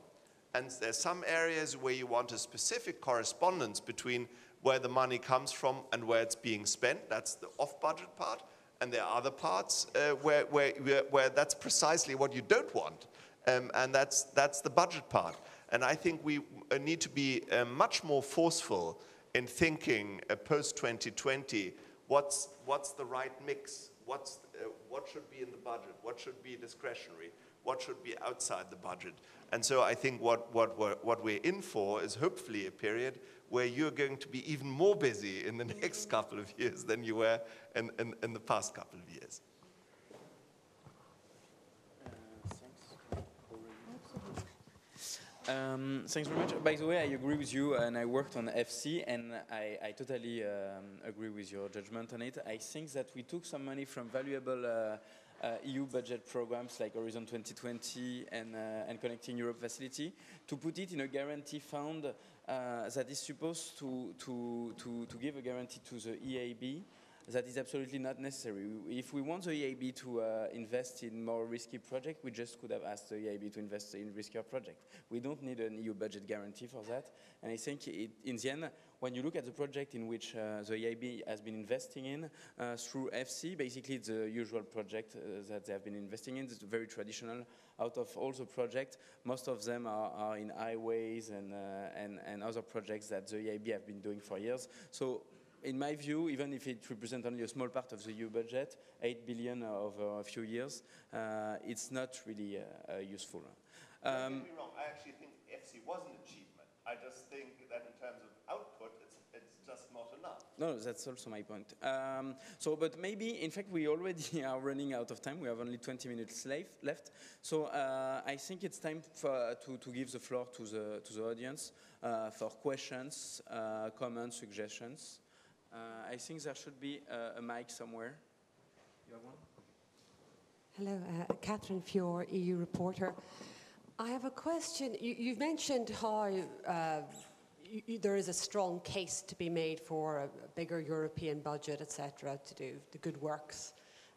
And there's some areas where you want a specific correspondence between where the money comes from and where it's being spent. That's the off budget part. And there are other parts uh, where, where, where, where that's precisely what you don't want. Um, and that's, that's the budget part. And I think we uh, need to be uh, much more forceful in thinking uh, post 2020 what's, what's the right mix? What's, uh, what should be in the budget? What should be discretionary? What should be outside the budget? And so I think what, what, we're, what we're in for is hopefully a period where you're going to be even more busy in the next couple of years than you were in, in, in the past couple of years. Um, thanks very much. By the way, I agree with you, and I worked on EFSI, and I, I totally um, agree with your judgment on it. I think that we took some money from valuable uh, uh, EU budget programs like Horizon 2020 and, uh, and Connecting Europe facility to put it in a guarantee fund uh, that is supposed to, to, to, to give a guarantee to the EIB that is absolutely not necessary. If we want the EIB to uh, invest in more risky projects, we just could have asked the EIB to invest in riskier projects. We don't need an EU budget guarantee for that. And I think it, in the end, when you look at the project in which uh, the EIB has been investing in uh, through EFSI, basically the usual project uh, that they have been investing in. It's very traditional. Out of all the projects, most of them are, are in highways and, uh, and, and other projects that the EIB have been doing for years. So in my view, even if it represents only a small part of the EU budget, 8 billion over a few years, uh, it's not really uh, uh useful. Um, Don't get me wrong, I actually think EFSI was an achievement. I just think that in terms of output, it's, it's just not enough. No, that's also my point. Um, so, but maybe, in fact, we already are running out of time. We have only 20 minutes left. So uh, I think it's time for, to, to give the floor to the, to the audience uh, for questions, uh, comments, suggestions. Uh, I think there should be a, a mic somewhere. You have one? Hello, uh, Catherine Fior, EU reporter. I have a question. You, have mentioned how uh, you, there is a strong case to be made for a, bigger European budget, etc., to do the good works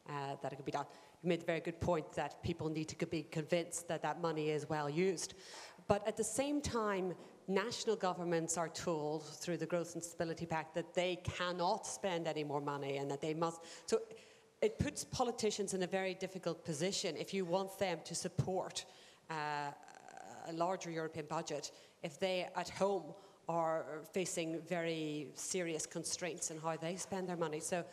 uh, that could be done. You made a very good point that people need to be convinced that that money is well used. But at the same time, national governments are told through the Growth and Stability Pact that they cannot spend any more money and that they must. So it puts politicians in a very difficult position if you want them to support uh, a larger European budget if they at home are facing very serious constraints in how they spend their money. So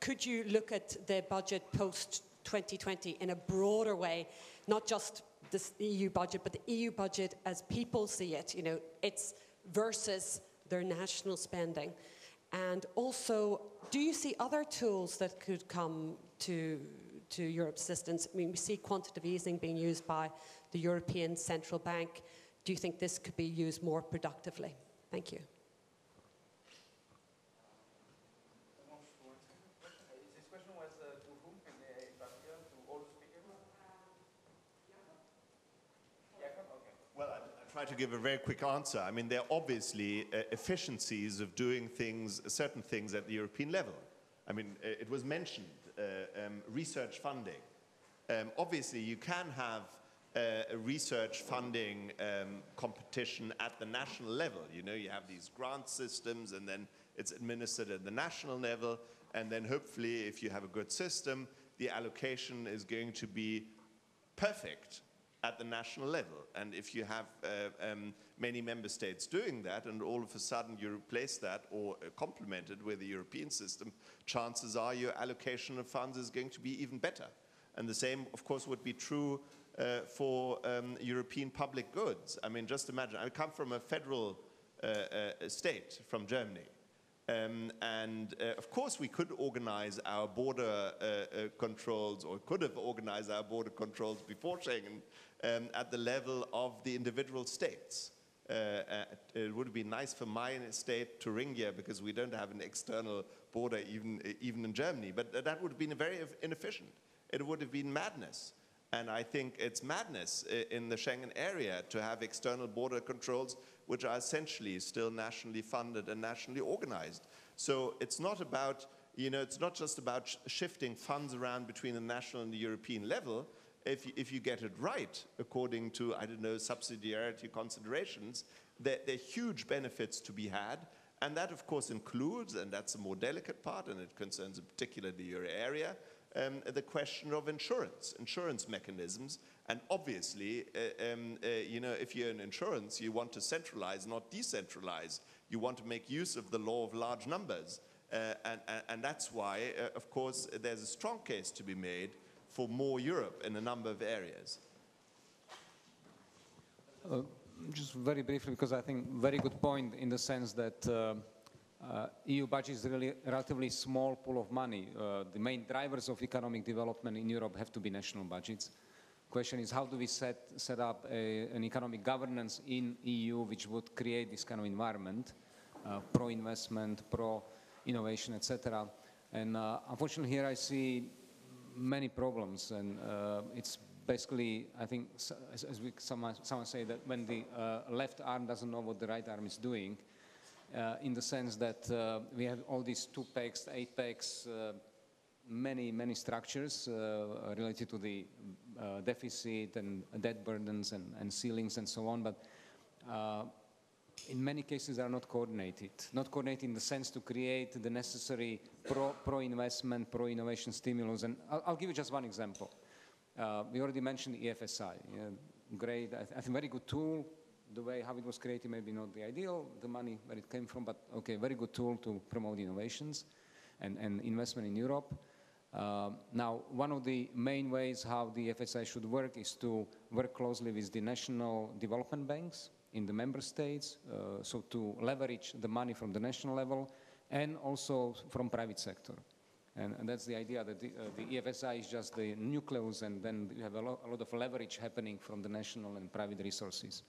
could you look at the budget post 2020 in a broader way, not just this EU budget, but the EU budget as people see it, you know, it's versus their national spending. And also, do you see other tools that could come to, to Europe's assistance? I mean, we see quantitative easing being used by the European Central Bank. Do you think this could be used more productively? Thank you. Try to give a very quick answer. I mean, there are obviously uh, efficiencies of doing things, certain things at the European level. I mean, uh, it was mentioned, uh, um, research funding. Um, obviously, you can have uh, a research funding um, competition at the national level. You know, you have these grant systems, and then it's administered at the national level, and then hopefully, if you have a good system, the allocation is going to be perfect at the national level. And if you have uh, um, many member states doing that, and all of a sudden you replace that or uh, complement it with the European system, chances are your allocation of funds is going to be even better. And the same, of course, would be true uh, for um, European public goods. I mean, just imagine, I come from a federal uh, uh state, from Germany. Um, and uh, of course, we could organize our border uh, uh, controls, or could have organized our border controls before Schengen um, at the level of the individual states. Uh, uh, it would be nice for my state, Thuringia, because we don't have an external border even, even in Germany, but that would have been very inefficient. It would have been madness. And I think it's madness in the Schengen area to have external border controls which are essentially still nationally funded and nationally organized. So it's not about, you know, it's not just about sh shifting funds around between the national and the European level. If you, if you get it right, according to, I don't know, subsidiarity considerations, there, there are huge benefits to be had. And that, of course, includes, and that's a more delicate part, and it concerns in particular the euro area, um, the question of insurance, insurance mechanisms. And obviously, uh, um, uh, you know, if you're in insurance, you want to centralize, not decentralize. You want to make use of the law of large numbers. Uh, and, and, that's why, uh, of course, there's a strong case to be made for more Europe in a number of areas. Uh, just very briefly, because I think very good point in the sense that uh, EU budget is really a relatively small pool of money. Uh, the main drivers of economic development in Europe have to be national budgets. Question is how do we set, set up a, an economic governance in EU which would create this kind of environment, uh, pro-investment, pro-innovation, etc. And uh, unfortunately here I see many problems and uh, it's basically, I think, as, as we, someone, someone say that when the left arm doesn't know what the right arm is doing, in the sense that uh, we have all these two packs, eight packs, uh, many, many structures uh, related to the uh, deficit and debt burdens and, and, ceilings and so on, but uh, in many cases are not coordinated. Not coordinated in the sense to create the necessary pro, pro-investment, pro-innovation stimulus. And I'll, I'll, give you just one example. we already mentioned EFSI. great, I, th I think very good tool, the way how it was created maybe not the ideal, the money where it came from, but okay, very good tool to promote innovations and, and investment in Europe. Uh, now, one of the main ways how the EFSI should work is to work closely with the national development banks in the member states, uh, so to leverage the money from the national level and also from private sector. And, and that's the idea that the, uh, the, EFSI is just the nucleus and then you have a, lo a lot of leverage happening from the national and private resources.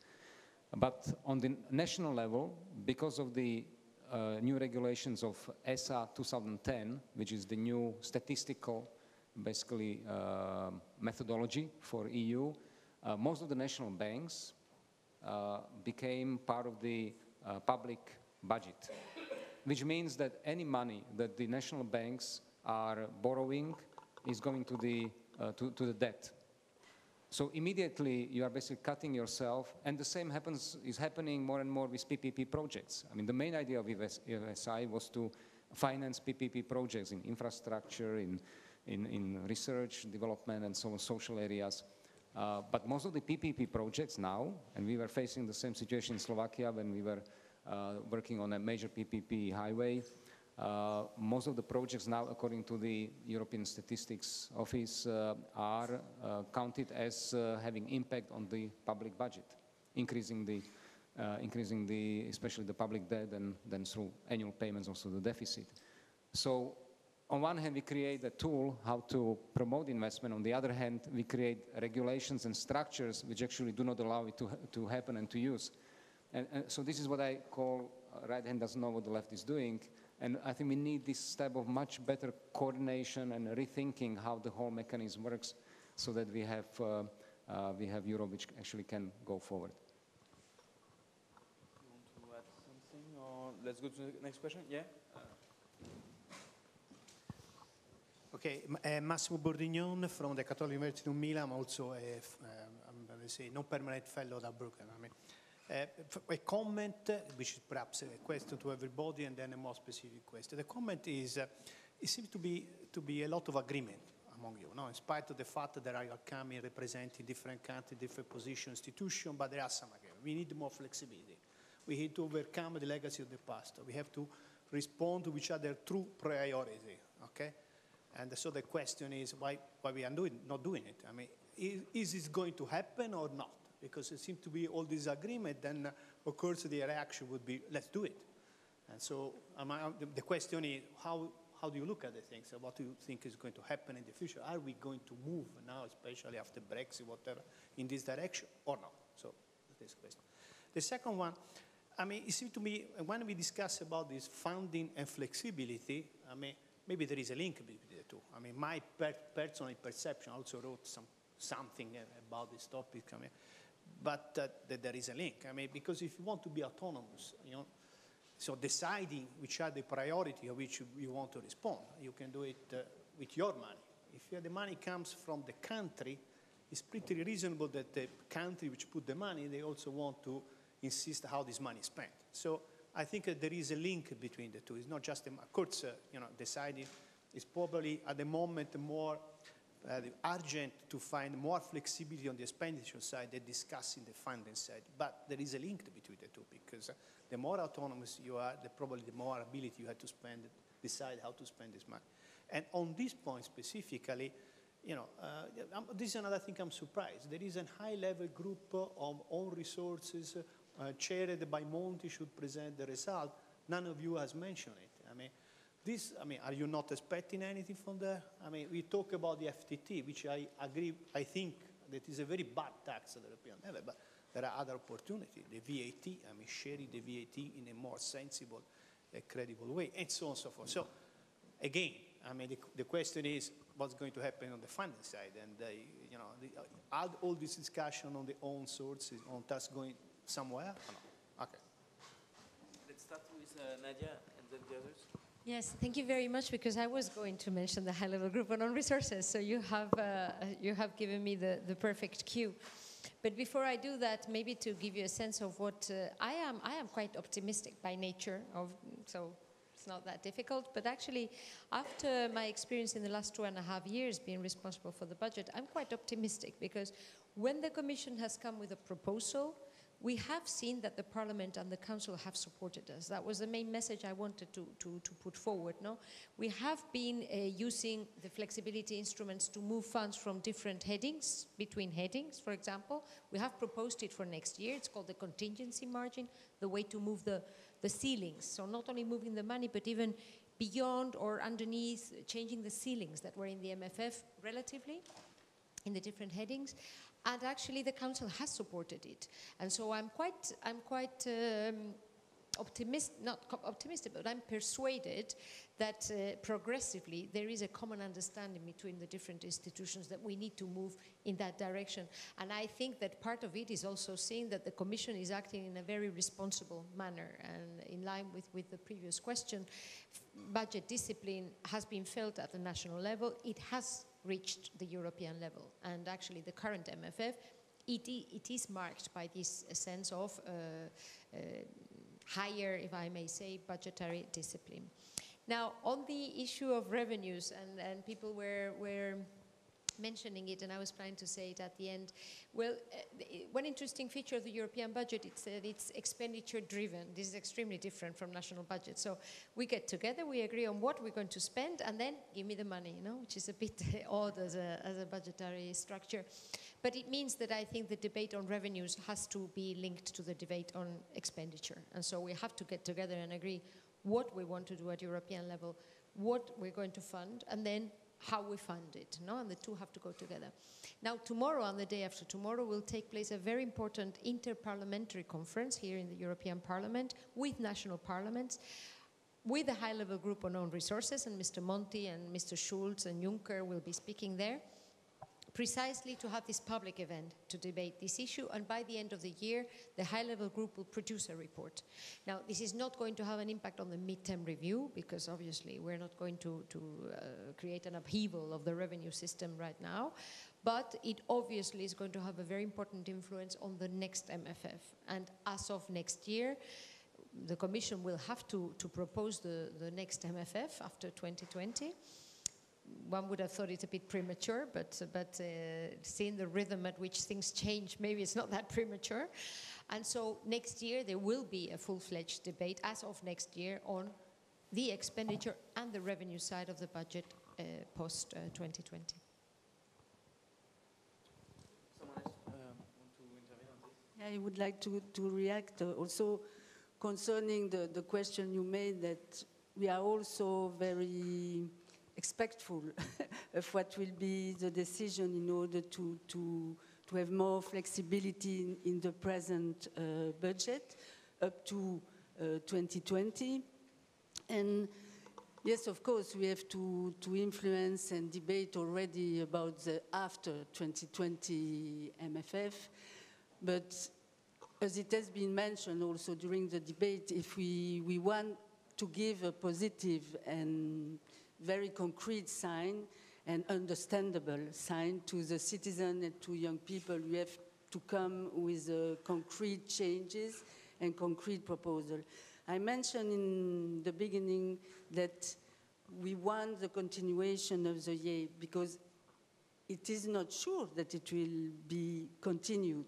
But on the national level, because of the uh, new regulations of ESA 2010, which is the new statistical, basically, uh, methodology for EU, uh, most of the national banks uh, became part of the uh, public budget, which means that any money that the national banks are borrowing is going to the, uh, to, to the debt so immediately you are basically cutting yourself, and the same happens is happening more and more with PPP projects. I mean, the main idea of EFSI was to finance PPP projects in infrastructure, in, in, in research, development, and so on, social areas. Uh, but most of the PPP projects now, and we were facing the same situation in Slovakia when we were uh, working on a major PPP highway, uh, most of the projects now, according to the European Statistics Office, uh, are uh, counted as uh, having impact on the public budget, increasing the, uh, increasing the, especially the public debt, and then through annual payments also the deficit. So on one hand, we create a tool how to promote investment. On the other hand, we create regulations and structures which actually do not allow it to, to happen and to use. And, and so this is what I call uh, right hand doesn't know what the left is doing. And I think we need this step of much better coordination and rethinking how the whole mechanism works so that we have, uh, uh, we have Europe which actually can go forward. You want to add something, or let's go to the next question? Yeah. Okay, uh, Massimo Bordignon from the Catholic University of Milan, also a, f- um, I'm going to say, non-permanent fellow at Bruegel. I mean, uh, f- a comment, uh, which is perhaps a question to everybody, and then a more specific question. The comment is, uh, it seems to be to be a lot of agreement among you, no? in spite of the fact that I are coming representing different countries, different positions, institutions, but there are some agreement. We need more flexibility. We need to overcome the legacy of the past. We have to respond to each other true priority. Okay. And so the question is why, why we are doing, not doing it. I mean, is, is this going to happen or not? Because it seems to be all disagreement, then of course the reaction would be, let's do it. And so the- question is, how, how do you look at the things? What do you think is going to happen in the future? Are we going to move now, especially after Brexit, whatever, in this direction or not? So this question. The second one, I mean, it seems to me when we discuss about this funding and flexibility, I mean, maybe there is a link between the two. I mean, my per- personal perception also wrote some, something uh, about this topic. I mean, but uh, that there is a link. I mean, because if you want to be autonomous, you know, so deciding which are the priority of which you, want to respond, you can do it uh, with your money. If the money comes from the country, it's pretty reasonable that the country which put the money, they also want to insist how this money is spent. So I think that there is a link between the two. It's not just, a, of course, uh, you know, deciding is probably at the moment more uh, urgent to find more flexibility on the expenditure side than discussing the funding side. But there is a link between the two because the more autonomous you are, the probably the more ability you have to spend, decide how to spend this money. And on this point specifically, you know, uh, this is another thing I'm surprised. There is a high-level group of own resources uh, chaired by Monti should present the result. None of you has mentioned it. This, I mean, are you not expecting anything from there? I mean, we talk about the FTT, which I agree, I think that is a very bad tax at the European level, but there are other opportunities. The VAT, I mean, sharing the VAT in a more sensible, uh, credible way, and so on and so forth. So, again, I mean, the, the question is what's going to happen on the funding side, and uh, you know, the, uh, all this discussion on the own sources, on tax going somewhere? No? Okay. Let's start with uh, Nadia and then the others. Yes, thank you very much because I was going to mention the high-level group on resources, so you have, uh, you have given me the, the perfect cue. But before I do that, maybe to give you a sense of what uh, I am, I am quite optimistic by nature, of, so it's not that difficult. But actually, after my experience in the last two and a half years being responsible for the budget, I'm quite optimistic because when the Commission has come with a proposal, we have seen that the Parliament and the Council have supported us. That was the main message I wanted to, to, to put forward. No? We have been uh, using the flexibility instruments to move funds from different headings, between headings, for example. We have proposed it for next year. It's called the contingency margin, the way to move the, the ceilings. So not only moving the money, but even beyond or underneath, changing the ceilings that were in the MFF relatively in the different headings and actually the council has supported it. And so i'm quite i'm quite um, optimistic not optimistic but i'm persuaded that uh, progressively there is a common understanding between the different institutions that we need to move in that direction. And i think that part of it is also seeing that the commission is acting in a very responsible manner and in line with, with the previous question. Budget discipline has been felt at the national level. It has reached the European level. And actually, the current MFF, it, it is marked by this sense of uh, uh, higher, if I may say, budgetary discipline. Now, on the issue of revenues, and, and people were, were mentioning it, and I was planning to say it at the end. Well, uh, one interesting feature of the European budget is that it's expenditure driven. This is extremely different from national budget. So we get together, we agree on what we're going to spend, and then give me the money, you know, which is a bit odd as a, as a budgetary structure. But it means that I think the debate on revenues has to be linked to the debate on expenditure. And so we have to get together and agree what we want to do at European level what we're going to fund, and then how we fund it, no? And the two have to go together. Now, tomorrow and the day after tomorrow will take place a very important interparliamentary conference here in the European Parliament with national parliaments, with a high-level group on own resources, and Mr. Monti and Mr. Schulz and Juncker will be speaking there precisely to have this public event to debate this issue. And by the end of the year, the high level group will produce a report. Now, this is not going to have an impact on the midterm review because obviously we're not going to, to uh, create an upheaval of the revenue system right now. But it obviously is going to have a very important influence on the next MFF. And as of next year, the Commission will have to, to propose the, the next MFF after 2020 one would have thought it's a bit premature, but, but uh, seeing the rhythm at which things change, maybe it's not that premature. And so next year there will be a full-fledged debate as of next year on the expenditure and the revenue side of the budget uh, post uh, 2020. Someone else um, want to intervene on this? I would like to, to react uh, also concerning the, the question you made that we are also very expectful of what will be the decision in order to, to, to have more flexibility in, in the present uh, budget up to uh, 2020. And yes, of course, we have to, to influence and debate already about the after 2020 MFF. But as it has been mentioned also during the debate, if we, we want to give a positive and very concrete sign and understandable sign to the citizen and to young people. We have to come with uh, concrete changes and concrete proposal. I mentioned in the beginning that we want the continuation of the YEI because it is not sure that it will be continued.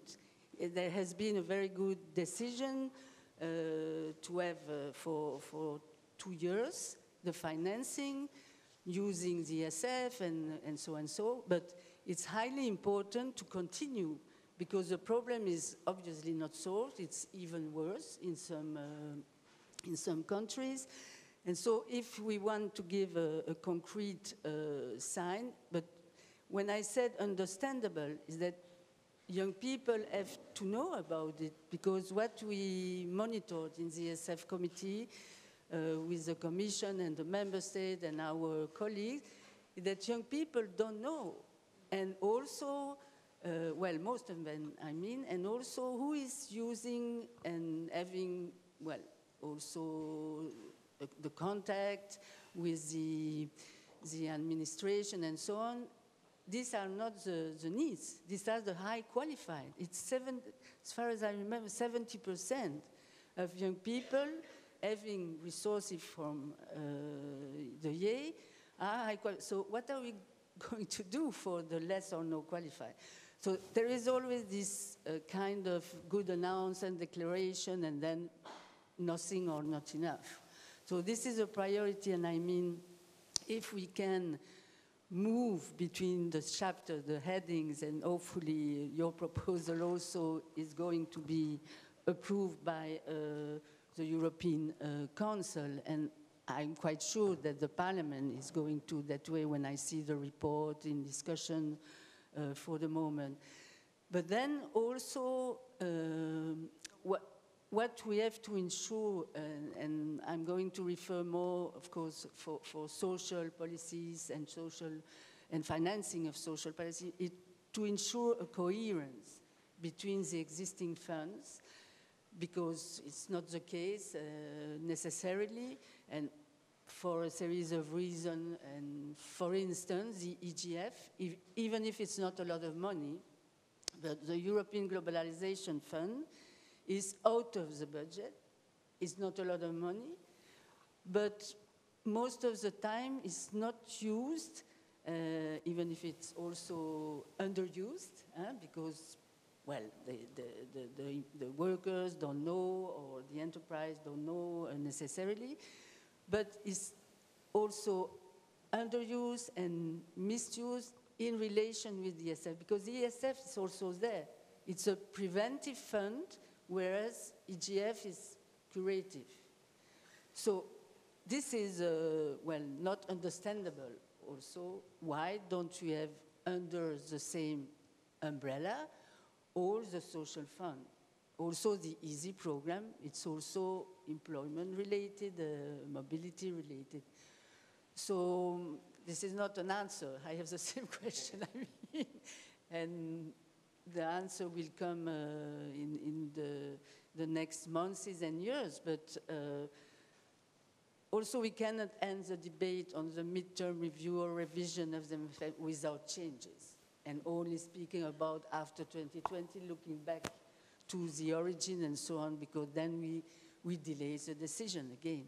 There has been a very good decision uh, to have uh, for, for two years the financing using the ESF and, and so and so, but it's highly important to continue because the problem is obviously not solved, it's even worse in some, uh, in some countries. And so if we want to give a, a concrete uh, sign, but when I said understandable, is that young people have to know about it because what we monitored in the ESF committee with the Commission and the Member State and our colleagues, that young people don't know. And also, uh, well, most of them, I mean, and also who is using and having, well, also the, the contact with the, the administration and so on. These are not the, the needs. These are the high qualified. It's seven, as far as I remember, 70% of young people having resources from uh, the YEI are high. So what are we going to do for the less or no qualified? So there is always this uh, kind of good announcement, declaration, and then nothing or not enough. So this is a priority, and I mean, if we can move between the chapter, the headings, and hopefully your proposal also is going to be approved by uh, the European uh, Council, and I'm quite sure that the Parliament is going to that way when I see the report in discussion uh, for the moment. But then also, um, what, what we have to ensure, and, and, I'm going to refer more, of course, for, for social policies and social and financing of social policy, is to ensure a coherence between the existing funds because it's not the case uh, necessarily, and for a series of reasons. And for instance, the EGF, if, even if it's not a lot of money, but the European Globalization Fund is out of the budget. It's not a lot of money, but most of the time it's not used, uh, even if it's also underused, huh, because well, the, the, the, the, workers don't know or the enterprise don't know necessarily, but it's also underused and misused in relation with the ESF because the ESF is also there. It's a preventive fund, whereas EGF is curative. So this is, uh, well, not understandable also. Why don't we have under the same umbrella all the social fund? Also the EaSI program, it's also employment related, uh, mobility related. So this is not an answer. I have the same question, I mean, and the answer will come uh, in, in the, the next months and years, but uh, also we cannot end the debate on the midterm review or revision of them without changes, and only speaking about after 2020, looking back to the origin and so on, because then we, we delay the decision again.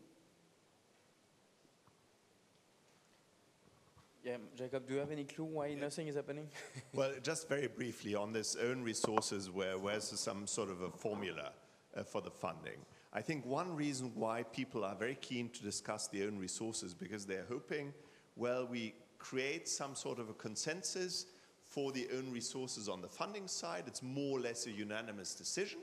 Yeah, Jacob, do you have any clue why nothing is happening? Well, just very briefly on this own resources, where where's some sort of a formula uh, for the funding? I think one reason why people are very keen to discuss the own resources because they're hoping, well, we create some sort of a consensus for the own resources on the funding side. It's more or less a unanimous decision,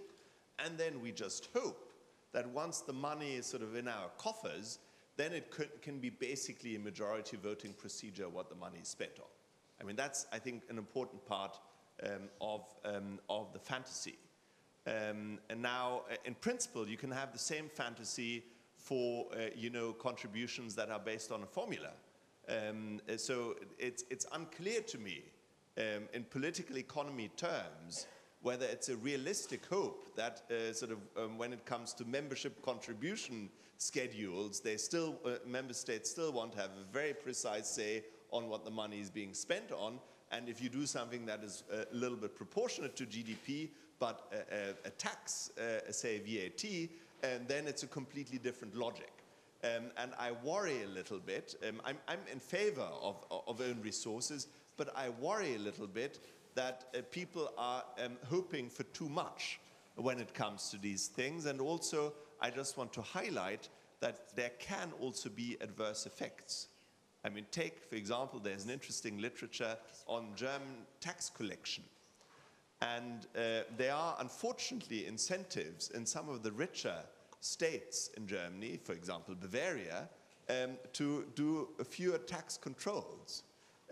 and then we just hope that once the money is sort of in our coffers, then it could, can be basically a majority voting procedure what the money is spent on. I mean, that's, I think, an important part um, of, um, of the fantasy. Um, and now, uh, in principle, you can have the same fantasy for, uh, you know, contributions that are based on a formula. Um, uh, so it's, it's unclear to me, um, in political economy terms, whether it's a realistic hope that uh, sort of um, when it comes to membership contribution schedules, they still, uh, member states still want to have a very precise say on what the money is being spent on. And if you do something that is a little bit proportionate to GDP, but a, a, a tax, uh, say VAT, and then it's a completely different logic. Um, and I worry a little bit. Um, I'm, I'm, in favor of, of, own resources, but I worry a little bit that uh, people are um, hoping for too much when it comes to these things. And also, I just want to highlight that there can also be adverse effects. I mean, take, for example, there's an interesting literature on German tax collection. And uh, there are, unfortunately, incentives in some of the richer states in Germany, for example, Bavaria, um, to do fewer tax controls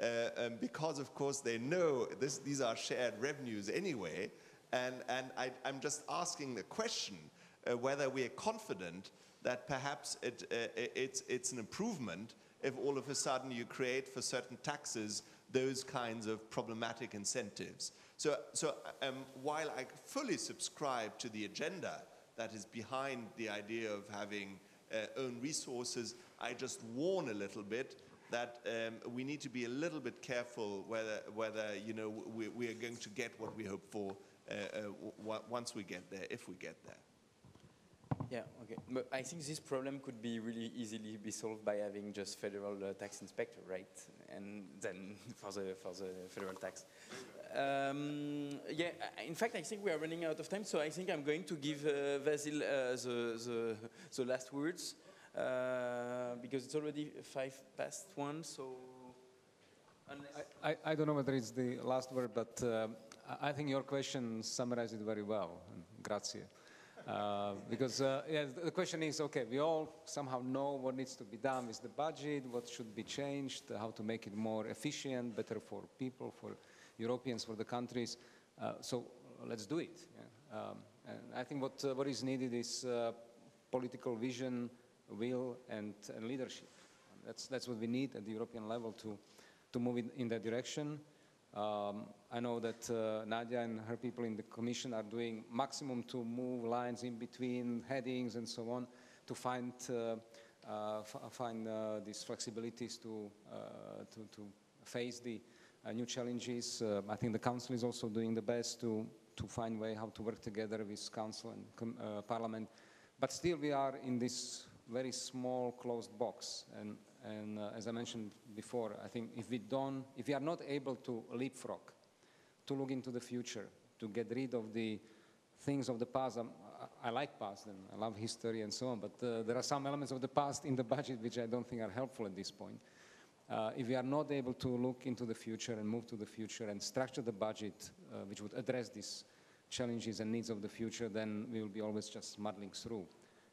uh, um, because, of course, they know this, these are shared revenues anyway. And, and I, am just asking the question uh, whether we are confident that perhaps it, uh, it's, it's an improvement if all of a sudden you create for certain taxes those kinds of problematic incentives. So, so um, while I fully subscribe to the agenda that is behind the idea of having uh, own resources, I just warn a little bit that um, we need to be a little bit careful whether, whether you know, we, we are going to get what we hope for uh, uh, once we get there, if we get there. Yeah, okay. But I think this problem could be really easily be solved by having just federal uh, tax inspector, right? And then for the, for the federal tax. Um, yeah, in fact, I think we are running out of time, so I think I'm going to give uh, Vasil uh, the, the, the last words. Uh, because it's already five past one, so. I, I, I, don't know whether it's the last word, but uh, I think your question summarized it very well. Grazie. Uh, because uh, yeah, the question is, okay, we all somehow know what needs to be done with the budget, what should be changed, how to make it more efficient, better for people, for Europeans, for the countries. Uh, so let's do it. Yeah. Um, and I think what, uh, what is needed is political vision, will and, and leadership. That's, that's what we need at the European level to, to move in, in that direction. Um, I know that uh, Nadia and her people in the Commission are doing maximum to move lines in between headings and so on to find, uh, uh, find uh, these flexibilities to, uh, to, to, face the uh, new challenges. I think the Council is also doing the best to, to find way how to work together with Council and Parliament. But still we are in this very small closed box. And, and uh, as I mentioned before, I think if we don't, if we are not able to leapfrog, to look into the future, to get rid of the things of the past, um, I, I like past and I love history and so on, but uh, there are some elements of the past in the budget which I don't think are helpful at this point. Uh, if we are not able to look into the future and move to the future and structure the budget uh, which would address these challenges and needs of the future, then we will be always just muddling through.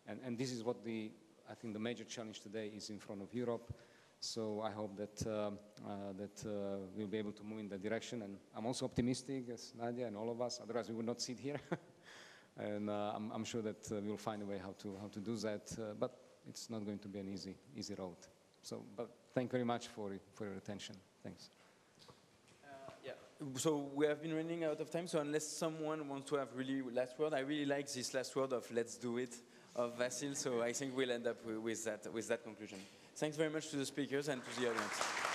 And, and this is what the I think the major challenge today is in front of Europe. So I hope that, um, uh, that uh, we'll be able to move in that direction. And I'm also optimistic, as Nadia and all of us, otherwise we would not sit here. and uh, I'm, I'm, sure that uh, we'll find a way how to, how to do that. Uh, but it's not going to be an easy, easy road. So, but thank you very much for, for your attention. Thanks. yeah, so we have been running out of time, so unless someone wants to have really last word, I really like this last word of let's do it of Vasil, so I think we'll end up with, that, with that conclusion. Thanks very much to the speakers and to the audience.